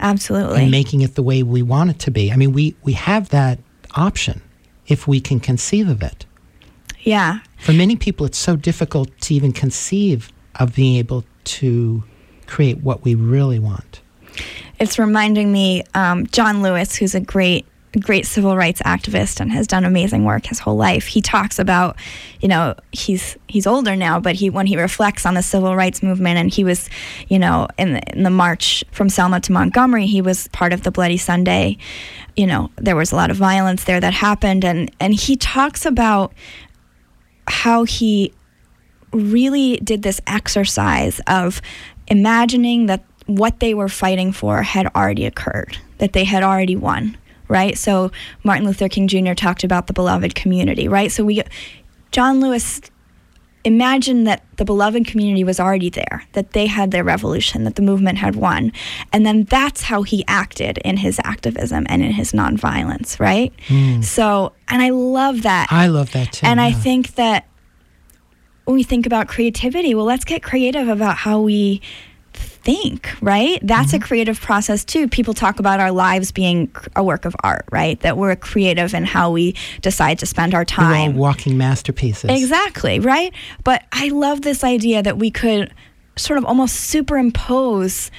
Absolutely. And making it the way we want it to be. I mean, we, we have that option if we can conceive of it. Yeah. For many people, it's so difficult to even conceive of being able to create what we really want. It's reminding me, um, John Lewis, who's a great great civil rights activist and has done amazing work his whole life. He talks about, you know, he's he's older now, but he when he reflects on the civil rights movement and he was, you know, in the, in the march from Selma to Montgomery, he was part of the Bloody Sunday. You know, there was a lot of violence there that happened and and he talks about how he really did this exercise of imagining that what they were fighting for had already occurred, that they had already won, right? So Martin Luther King Jr. talked about the beloved community, right? So we, John Lewis imagined that the beloved community was already there, that they had their revolution, that the movement had won. And then that's how he acted in his activism and in his nonviolence, right? Mm. So, and I love that. I love that too. And yeah. I think that when we think about creativity, well, let's get creative about how we think, right? That's mm-hmm. a creative process too. People talk about our lives being a work of art, right? That we're creative in how we decide to spend our time. We're all walking masterpieces. Exactly, right? But I love this idea that we could sort of almost superimpose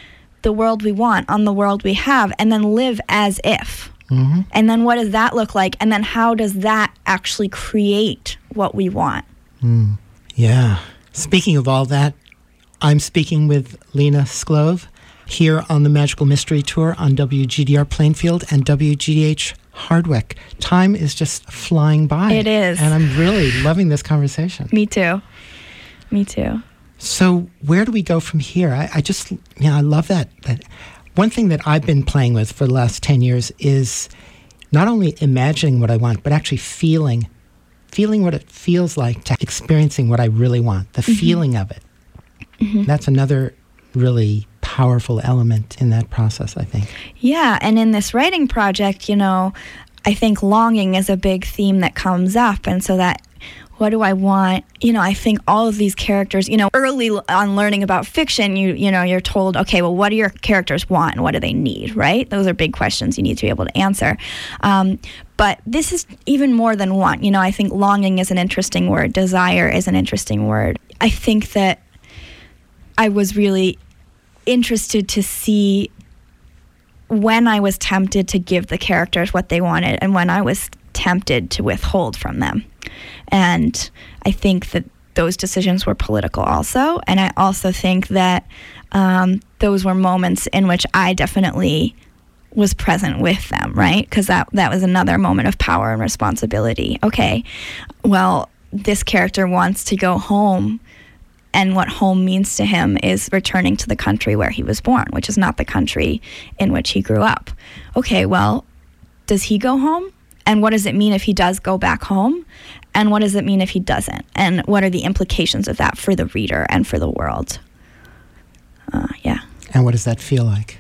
the world we want on the world we have and then live as if. Mm-hmm. And then what does that look like? And then how does that actually create what we want? Mm. Yeah. Speaking of all that, I'm speaking with Lena Sclove here on the Magical Mystery Tour on WGDR Plainfield and WGDH Hardwick. Time is just flying by. It is. And I'm really loving this conversation. Me too. Me too. So where do we go from here? I, I just, you know, I love that. That one thing that I've been playing with for the last ten years is not only imagining what I want, but actually feeling feeling what it feels like to experiencing what I really want, the mm-hmm. feeling of it. Mm-hmm. That's another really powerful element in that process, I think. Yeah, and in this writing project, you know, I think longing is a big theme that comes up. And so that what do I want? You know, I think all of these characters, you know, early on learning about fiction, you you know, you're told, okay, well, what do your characters want and what do they need, right? Those are big questions you need to be able to answer. Um, but this is even more than want. You know, I think longing is an interesting word, desire is an interesting word. I think that I was really interested to see when I was tempted to give the characters what they wanted and when I was tempted to withhold from them. And I think that those decisions were political also. And I also think that um, those were moments in which I definitely was present with them, right? Because that, that was another moment of power and responsibility. Okay, well, this character wants to go home and what home means to him is returning to the country where he was born, which is not the country in which he grew up. Okay, well, does he go home? And what does it mean if he does go back home? And what does it mean if he doesn't? And what are the implications of that for the reader and for the world? Uh, yeah. And what does that feel like?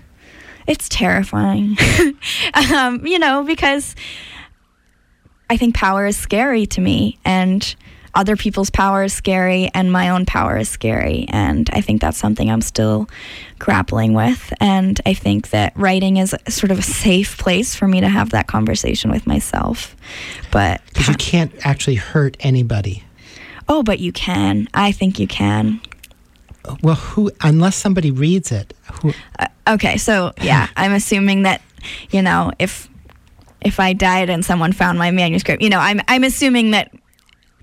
It's terrifying, [laughs] um, you know, because I think power is scary to me. And other people's power is scary and my own power is scary. And I think that's something I'm still grappling with. And I think that writing is sort of a safe place for me to have that conversation with myself. But because you can't actually hurt anybody. Oh, but you can. I think you can. Well, who, unless somebody reads it. Who, uh, okay, so yeah, [laughs] I'm assuming that, you know, if if I died and someone found my manuscript, you know, I'm I'm assuming that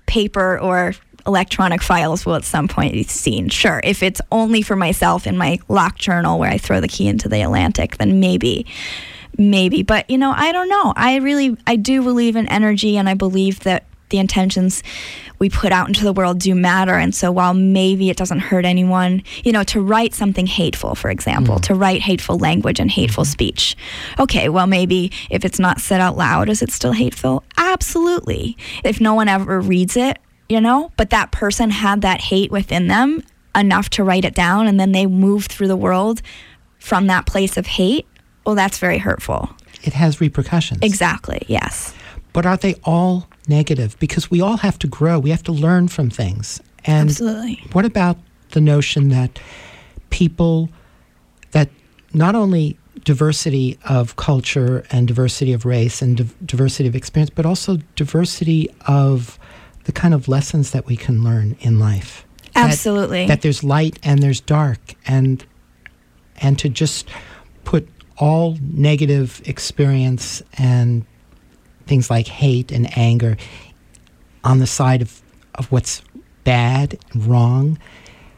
paper or electronic files will at some point be seen. Sure, if it's only for myself in my locked journal where I throw the key into the Atlantic, then maybe maybe but you know i don't know i really i do believe in energy and i believe that the intentions we put out into the world do matter. And so while maybe it doesn't hurt anyone you know to write something hateful for example mm. to write hateful language and hateful mm-hmm. speech. Okay well maybe if it's not said out loud is it still hateful? Absolutely. If no one ever reads it you know but that person had that hate within them enough to write it down and then they move through the world from that place of hate well that's very hurtful. It has repercussions. Exactly yes. But are they all negative? Because we all have to grow, we have to learn from things. And Absolutely. what about the notion that people, that not only diversity of culture and diversity of race and di- diversity of experience, but also diversity of the kind of lessons that we can learn in life. Absolutely. That, that there's light and there's dark, and and to just put all negative experience and things like hate and anger on the side of, of what's bad and wrong.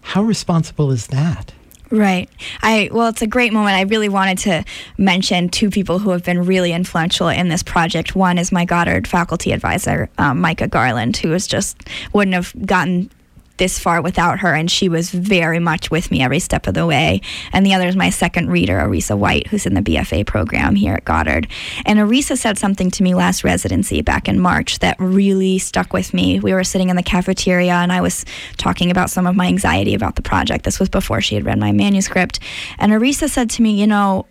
How responsible is that? Right. I well, it's a great moment. I really wanted to mention two people who have been really influential in this project. One is my Goddard faculty advisor, um, Micah Garland, who was just wouldn't have gotten this far without her, and she was very much with me every step of the way. And the other is my second reader, Arisa White, who's in the BFA program here at Goddard. And Arisa said something to me last residency back in March that really stuck with me. We were sitting in the cafeteria, and I was talking about some of my anxiety about the project. This was before she had read my manuscript. And Arisa said to me, You know,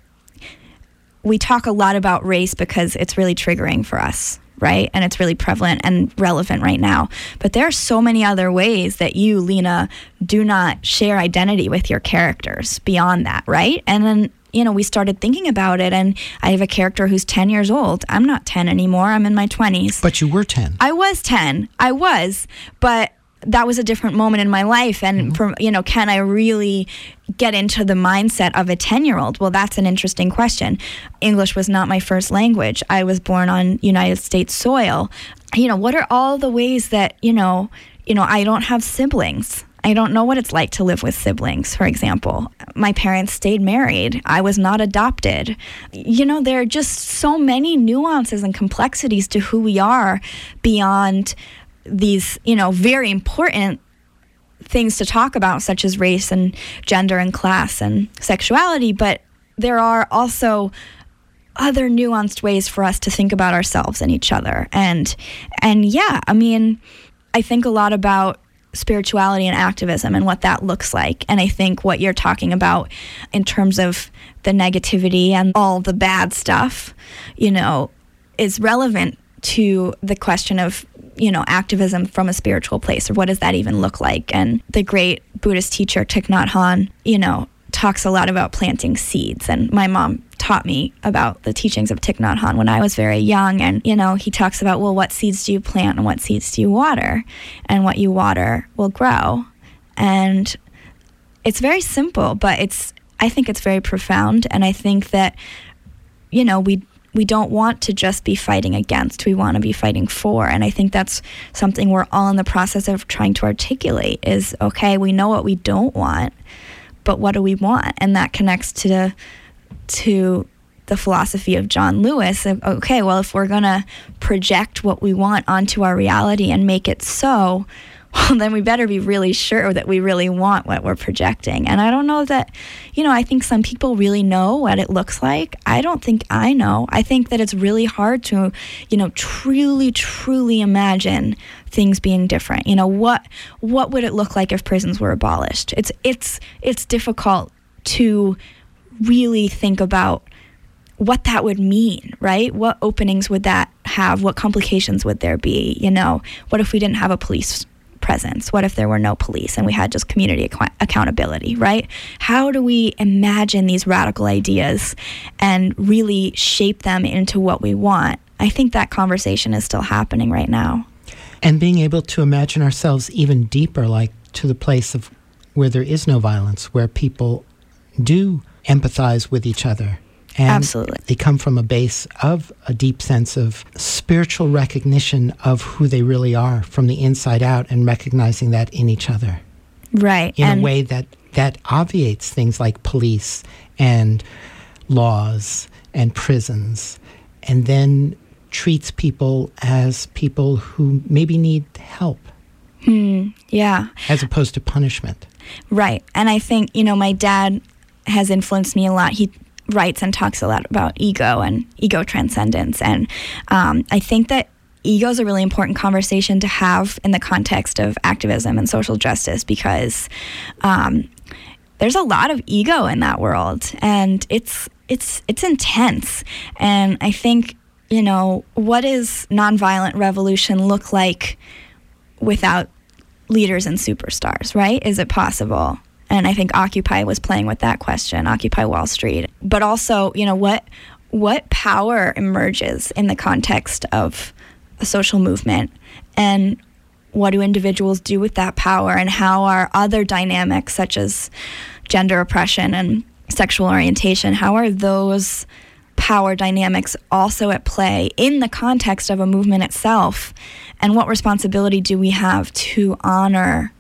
we talk a lot about race because it's really triggering for us right? And it's really prevalent and relevant right now. But there are so many other ways that you, Lena, do not share identity with your characters beyond that, right? And then you know, we started thinking about it, and I have a character who's 10 years old. I'm not 10 anymore. I'm in my 20s. But you were 10. I was 10. I was. But that was a different moment in my life and mm-hmm. from you know can i really get into the mindset of a 10 year old well that's an interesting question english was not my first language i was born on united states soil you know what are all the ways that you know you know i don't have siblings I don't know what it's like to live with siblings, for example. My parents stayed married. I was not adopted. You know, there are just so many nuances and complexities to who we are beyond these, you know, very important things to talk about, such as race and gender and class and sexuality, but there are also other nuanced ways for us to think about ourselves and each other. And and yeah, I mean, I think a lot about spirituality and activism and what that looks like. And I think what you're talking about in terms of the negativity and all the bad stuff, you know, is relevant to the question of you know, activism from a spiritual place, or what does that even look like? And the great Buddhist teacher Thich Nhat Hanh, you know, talks a lot about planting seeds. And my mom taught me about the teachings of Thich Nhat Hanh when I was very young. And, you know, he talks about, well, what seeds do you plant and what seeds do you water? And what you water will grow. And it's very simple, but it's, I think it's very profound. And I think that, you know, we, we don't want to just be fighting against we want to be fighting for. And i think that's something we're all in the process of trying to articulate is okay we know what we don't want but what do we want? And that connects to to the philosophy of John Lewis of, okay well if we're going to project what we want onto our reality and make it so well, then we better be really sure that we really want what we're projecting. And I don't know that, you know, I think some people really know what it looks like. I don't think I know. I think that it's really hard to, you know, truly, truly imagine things being different. You know, what what would it look like if prisons were abolished? It's it's it's difficult to really think about what that would mean, right? What openings would that have? What complications would there be? You know, what if we didn't have a police presence? What if there were no police and we had just community ac- accountability, right? How do we imagine these radical ideas and really shape them into what we want? I think that conversation is still happening right now. And being able to imagine ourselves even deeper, like to the place of where there is no violence, where people do empathize with each other and Absolutely. They come from a base of a deep sense of spiritual recognition of who they really are from the inside out and recognizing that in each other. Right. In and a way that, that obviates things like police and laws and prisons and then treats people as people who maybe need help. Hmm. yeah. As opposed to punishment. Right. And I think, you know, my dad has influenced me a lot. He writes and talks a lot about ego and ego transcendence. And um, I think that ego is a really important conversation to have in the context of activism and social justice because um, there's a lot of ego in that world, and it's it's it's intense. And I think you know what does nonviolent revolution look like without leaders and superstars? Right? Is it possible? And I think Occupy was playing with that question, Occupy Wall Street. But also, you know, what what power emerges in the context of a social movement? And what do individuals do with that power? And how are other dynamics such as gender oppression and sexual orientation how are those power dynamics also at play in the context of a movement itself? And what responsibility do we have to honor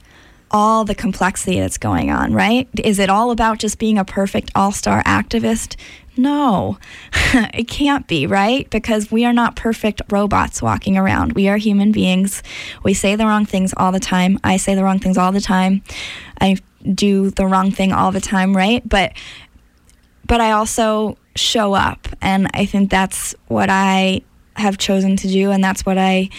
all the complexity that's going on, right? Is it all about just being a perfect all star activist? No, [laughs] it can't be, right? Because we are not perfect robots walking around. We are human beings. We say the wrong things all the time. I say the wrong things all the time. I do the wrong thing all the time, right? But but I also show up and I think that's what I have chosen to do and that's what I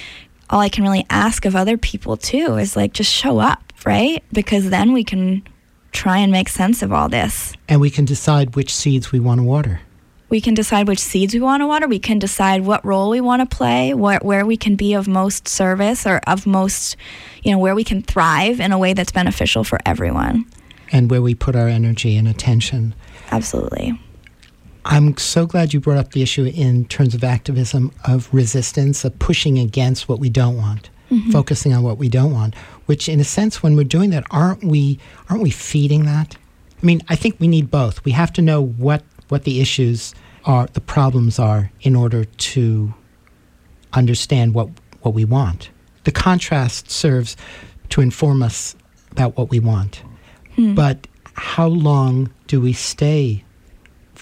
all I can really ask of other people too is like just show up right? Because then we can try and make sense of all this. And we can decide which seeds we want to water. We can decide which seeds we want to water. We can decide what role we want to play, where, where we can be of most service or of most, you know, where we can thrive in a way that's beneficial for everyone. And where we put our energy and attention. Absolutely. I'm so glad you brought up the issue in terms of activism, of resistance, of pushing against what we don't want, mm-hmm. focusing on what we don't want which in a sense when we're doing that aren't we aren't we feeding that i mean i think we need both we have to know what what the issues are the problems are in order to understand what what we want the contrast serves to inform us about what we want hmm. but how long do we stay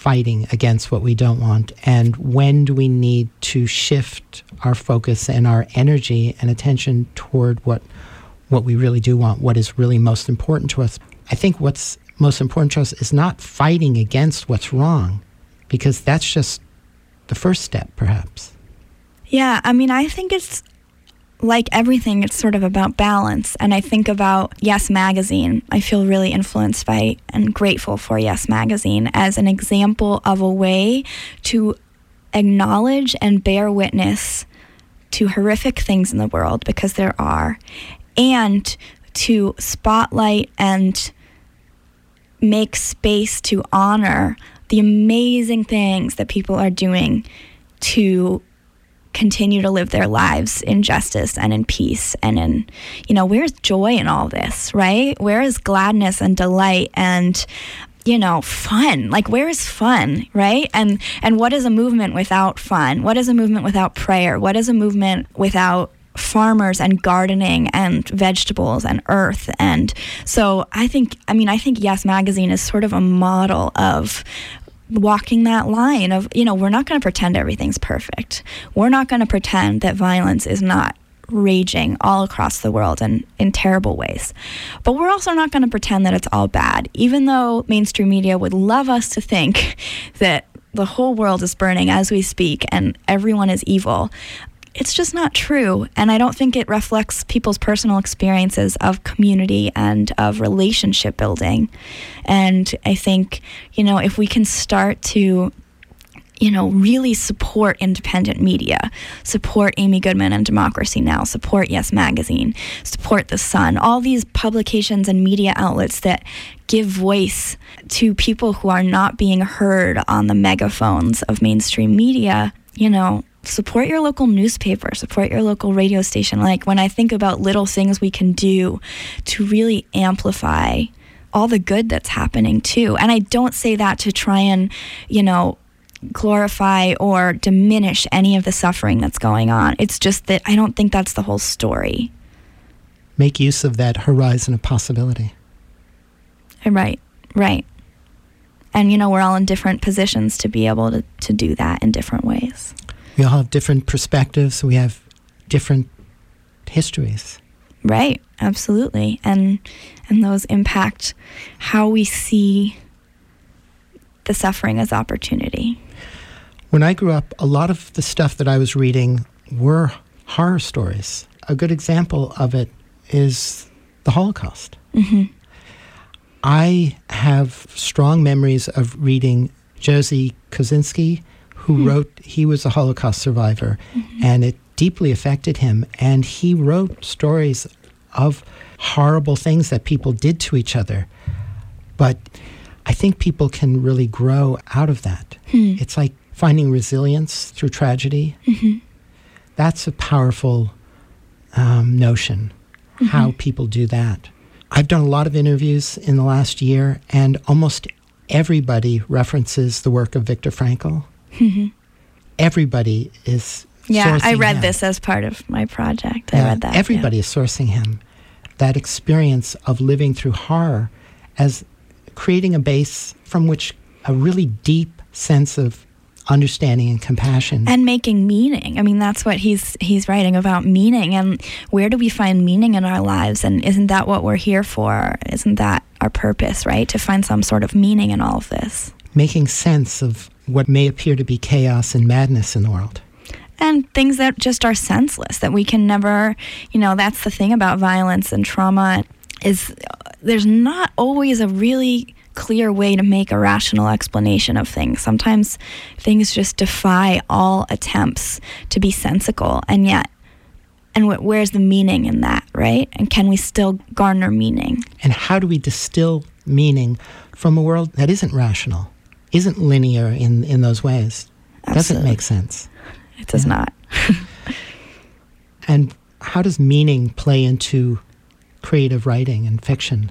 fighting against what we don't want and when do we need to shift our focus and our energy and attention toward what what we really do want, what is really most important to us. I think what's most important to us is not fighting against what's wrong, because that's just the first step, perhaps. Yeah, I mean, I think it's like everything, it's sort of about balance. And I think about Yes Magazine. I feel really influenced by and grateful for Yes Magazine as an example of a way to acknowledge and bear witness to horrific things in the world because there are, and to spotlight and make space to honor the amazing things that people are doing to continue to live their lives in justice and in peace and in you know where's joy in all this right? Where is gladness and delight and you know fun? Like where is fun right? And and what is a movement without fun? What is a movement without prayer? What is a movement without farmers and gardening and vegetables and earth? And so i think i mean i think yes magazine is sort of a model of walking that line of you know we're not going to pretend everything's perfect we're not going to pretend that violence is not raging all across the world and in terrible ways. But we're also not going to pretend that it's all bad, even though mainstream media would love us to think [laughs] that the whole world is burning as we speak and everyone is evil. It's just not true. And I don't think it reflects people's personal experiences of community and of relationship building. And I think, you know, if we can start to you know, really support independent media, support Amy Goodman and Democracy Now!, support Yes Magazine, support The Sun, all these publications and media outlets that give voice to people who are not being heard on the megaphones of mainstream media, you know, support your local newspaper, support your local radio station. Like when I think about little things we can do to really amplify all the good that's happening too. And I don't say that to try and, you know, glorify or diminish any of the suffering that's going on. It's just that I don't think that's the whole story. Make use of that horizon of possibility. Uh, right, right. And, you know, we're all in different positions to be able to, to do that in different ways. We all have different perspectives, we have different histories. Right, absolutely. And and those impact how we see the suffering as opportunity. When I grew up, a lot of the stuff that I was reading were horror stories. A good example of it is the Holocaust. Mm-hmm. I have strong memories of reading Jerzy Kosinski, who mm-hmm. wrote, he was a Holocaust survivor, mm-hmm. and it deeply affected him. And he wrote stories of horrible things that people did to each other. But I think people can really grow out of that. Hmm. It's like finding resilience through tragedy. Mm-hmm. That's a powerful um, notion, mm-hmm. how people do that. I've done a lot of interviews in the last year, and almost everybody references the work of Viktor Frankl. Mm-hmm. Everybody is. Yeah, I read him. this as part of my project. I read that. Everybody yeah. is sourcing him. That experience of living through horror as creating a base from which a really deep sense of understanding and compassion and making meaning i mean that's what he's he's writing about meaning and where do we find meaning in our lives and isn't that what we're here for isn't that our purpose right to find some sort of meaning in all of this making sense of what may appear to be chaos and madness in the world and things that just are senseless that we can never you know that's the thing about violence and trauma is uh, there's not always a really clear way to make a rational explanation of things. Sometimes things just defy all attempts to be sensical, and yet, and wh- where's the meaning in that, right? And can we still garner meaning? And how do we distill meaning from a world that isn't rational, isn't linear in, in those ways? Absolutely. Doesn't make sense. It does yeah. not. [laughs] and how does meaning play into creative writing and fiction?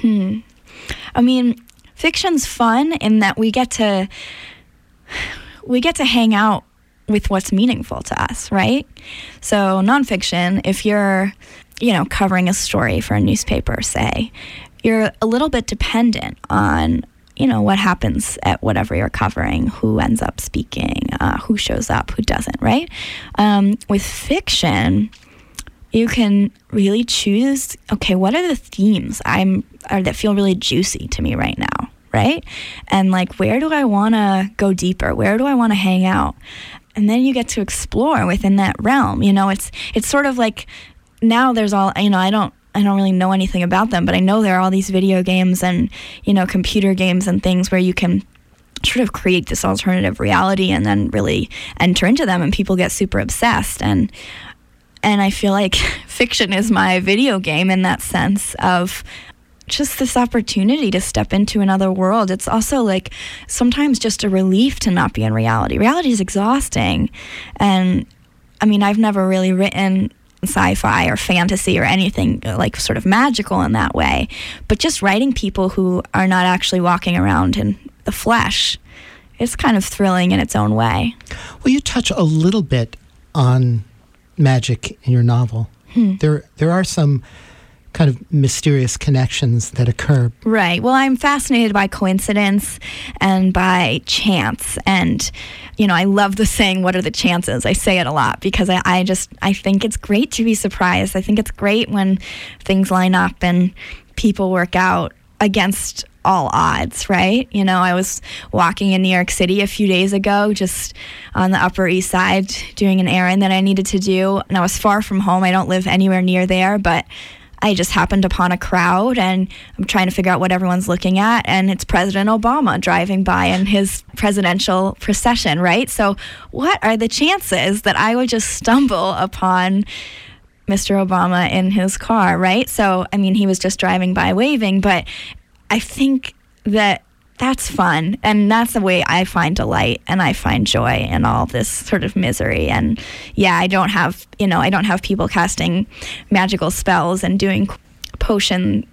Hmm. I mean, fiction's fun in that we get to we get to hang out with what's meaningful to us, right? So nonfiction, if you're, you know, covering a story for a newspaper, say, you're a little bit dependent on you know what happens at whatever you're covering who ends up speaking uh, who shows up who doesn't right? Um, with fiction you can really choose okay what are the themes i'm or that feel really juicy to me right now right? And like where do i want to go deeper? Where do i want to hang out? And then you get to explore within that realm you know? It's it's sort of like now there's all you know i don't I don't really know anything about them, but I know there are all these video games and, you know, computer games and things where you can sort of create this alternative reality and then really enter into them and people get super obsessed and and I feel like [laughs] fiction is my video game in that sense of just this opportunity to step into another world. It's also like sometimes just a relief to not be in reality. Reality is exhausting. And I mean, I've never really written sci-fi or fantasy or anything uh, like sort of magical in that way, but just writing people who are not actually walking around in the flesh. It's kind of thrilling in its own way. Well, you touch a little bit on magic in your novel. Hmm. There, there are some kind of mysterious connections that occur. Right. Well, I'm fascinated by coincidence and by chance. And, you know, I love the saying, What are the chances? I say it a lot because I, I just, I think it's great to be surprised. I think it's great when things line up and people work out against all odds, right? You know, I was walking in New York City a few days ago, just on the Upper East Side, doing an errand that I needed to do. And I was far from home. I don't live anywhere near there, but I just happened upon a crowd and I'm trying to figure out what everyone's looking at. And it's President Obama driving by in his presidential procession, right? So, what are the chances that I would just stumble upon Mr. Obama in his car, right? So, I mean, he was just driving by waving, but I think that that's fun. And that's the way i find delight and i find joy in all this sort of misery. And yeah i don't have you know i don't have people casting magical spells and doing potion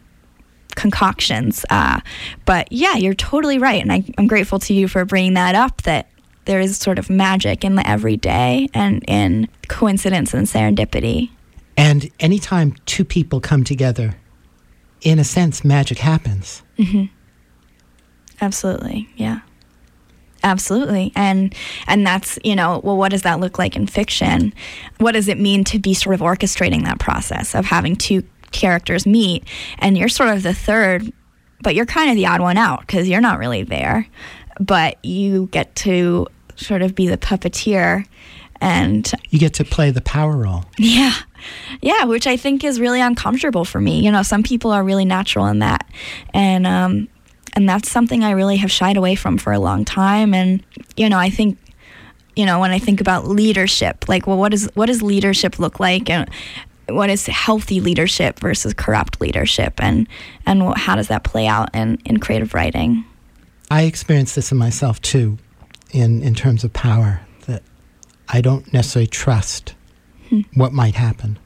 concoctions uh, but yeah you're totally right. And I, i'm grateful to you for bringing that up that there is sort of magic in the everyday and in coincidence and serendipity. And anytime two people come together, in a sense, magic happens. Absolutely. Yeah. Absolutely. And and that's, you know, well what does that look like in fiction? What does it mean to be sort of orchestrating that process of having two characters meet and you're sort of the third, but you're kind of the odd one out because you're not really there. But you get to sort of be the puppeteer and You get to play the power role. yeah. Yeah, which I think is really uncomfortable for me. You know, some people are really natural in that. And um and that's something I really have shied away from for a long time. And you know, I think you know, when I think about leadership, like well what is what does leadership look like? And what is healthy leadership versus corrupt leadership? And and wh- how does that play out in in creative writing? I experience this in myself too, in, in terms of power, that I don't necessarily trust hmm. what might happen,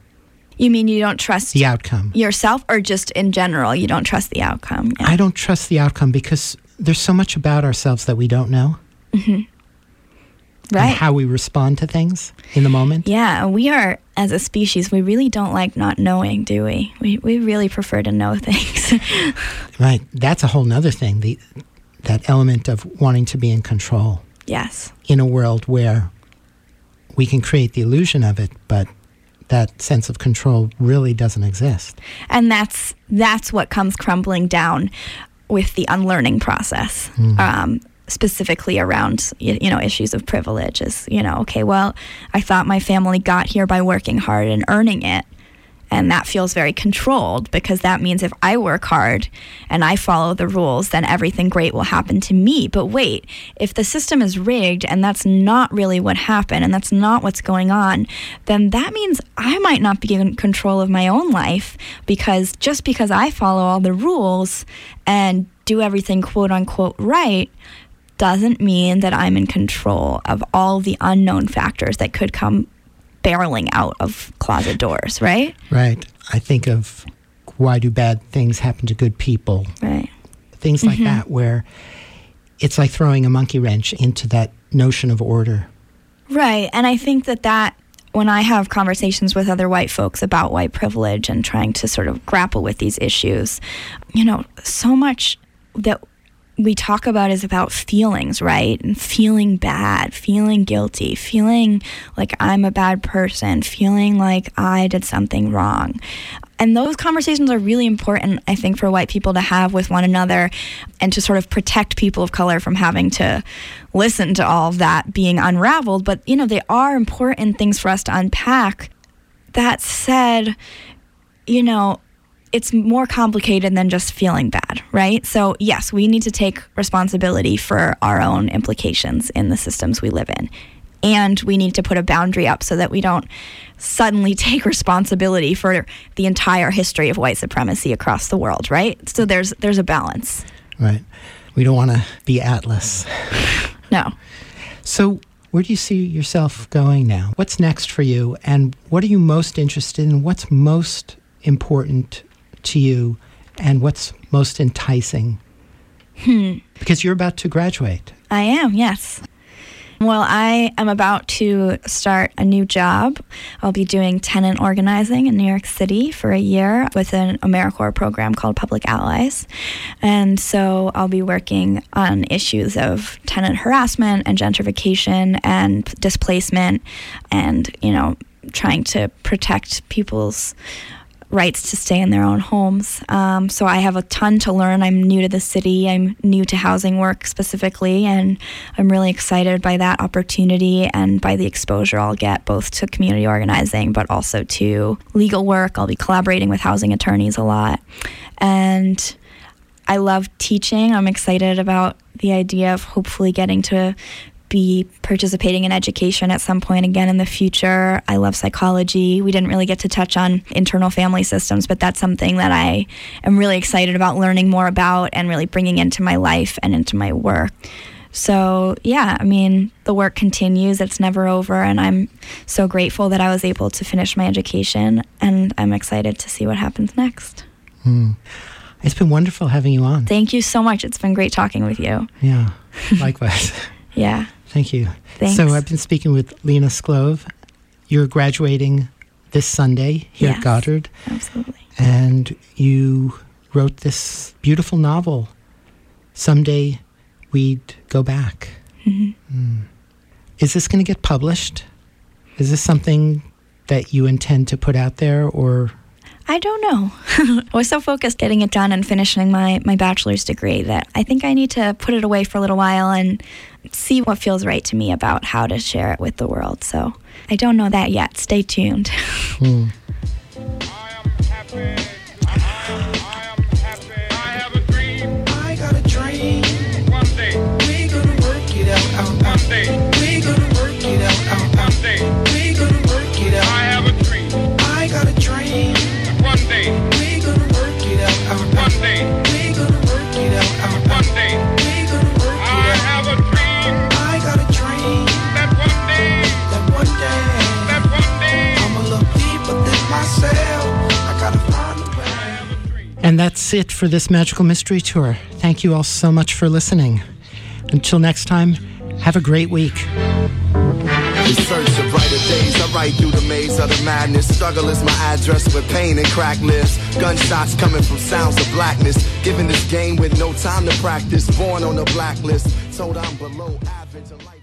You mean you don't trust the outcome. yourself or just in general you don't trust the outcome? Yeah. I don't trust the outcome because there's so much about ourselves that we don't know mm-hmm. right. and how we respond to things in the moment. Yeah, we are as a species. We really don't like not knowing, do we? We we really prefer to know [laughs] things. Right. That's a whole nother thing. The that element of wanting to be in control yes. in a world where we can create the illusion of it, but that sense of control really doesn't exist. And that's that's what comes crumbling down with the unlearning process. Um, specifically around you know issues of privilege is you know okay well i thought my family got here by working hard and earning it and that feels very controlled because that means if I work hard and I follow the rules, then everything great will happen to me. But wait, if the system is rigged and that's not really what happened and that's not what's going on, then that means I might not be in control of my own life because just because I follow all the rules and do everything quote unquote right doesn't mean that I'm in control of all the unknown factors that could come barreling out of closet doors, right? Right. I think of why do bad things happen to good people? Right. Things like mm-hmm. that, where it's like throwing a monkey wrench into that notion of order. Right. And I think that that when I have conversations with other white folks about white privilege and trying to sort of grapple with these issues, you know, so much that we talk about is about feelings, right? And feeling bad, feeling guilty, feeling like I'm a bad person, feeling like I did something wrong. And those conversations are really important, I think, for white people to have with one another and to sort of protect people of color from having to listen to all of that being unraveled. But, you know, they are important things for us to unpack. That said, you know, it's more complicated than just feeling bad, right? So, yes, we need to take responsibility for our own implications in the systems we live in. And we need to put a boundary up so that we don't suddenly [laughs] take responsibility for the entire history of white supremacy across the world, right? So there's there's a balance. Right. We don't want to be Atlas. No. So Where do you see yourself going now? What's next for you? And what are you most interested in? What's most important to you? And what's most enticing? Hmm. Because you're about to graduate. I am, yes. Well, I am about to start a new job. I'll be doing tenant organizing in New York City for a year with an AmeriCorps program called Public Allies. And so I'll be working on issues of tenant harassment and gentrification and displacement and, you know, trying to protect people's rights to stay in their own homes. Um, so I have a ton to learn. I'm new to the city. I'm new to housing work specifically, and I'm really excited by that opportunity and by the exposure I'll get both to community organizing but also to legal work. I'll be collaborating with housing attorneys a lot. And I love teaching. I'm excited about the idea of hopefully getting to be participating in education at some point again in the future. I love psychology. We didn't really get to touch on internal family systems, but that's something that I am really excited about learning more about and really bringing into my life and into my work. So, yeah, I mean, the work continues. It's never over. And I'm so grateful that I was able to finish my education. And I'm excited to see what happens next. Mm. It's been wonderful having you on. Thank you so much. It's been great talking with you. Yeah, likewise. [laughs] yeah. Thank you. Thanks. So I've been speaking with Lena Sclove. You're graduating this Sunday here yes, at Goddard. Absolutely. And you wrote this beautiful novel. Someday we'd go back. Mm-hmm. Mm. Is this going to get published? Is this something that you intend to put out there or I don't know. [laughs] I was so focused getting it done and finishing my, my bachelor's degree that I think I need to put it away for a little while and see what feels right to me about how to share it with the world. So I don't know that yet. Stay tuned. [laughs] Hmm. And that's it for this Magical Mystery Tour. Thank you all so much for listening. Until next time, have a great week. In search of brighter days, I ride through the maze of the madness. Struggle is my address with pain and crack lives. Gunshots coming from sounds of blackness. Given this game with no time to practice. Born on the blacklist. Told I'm below average.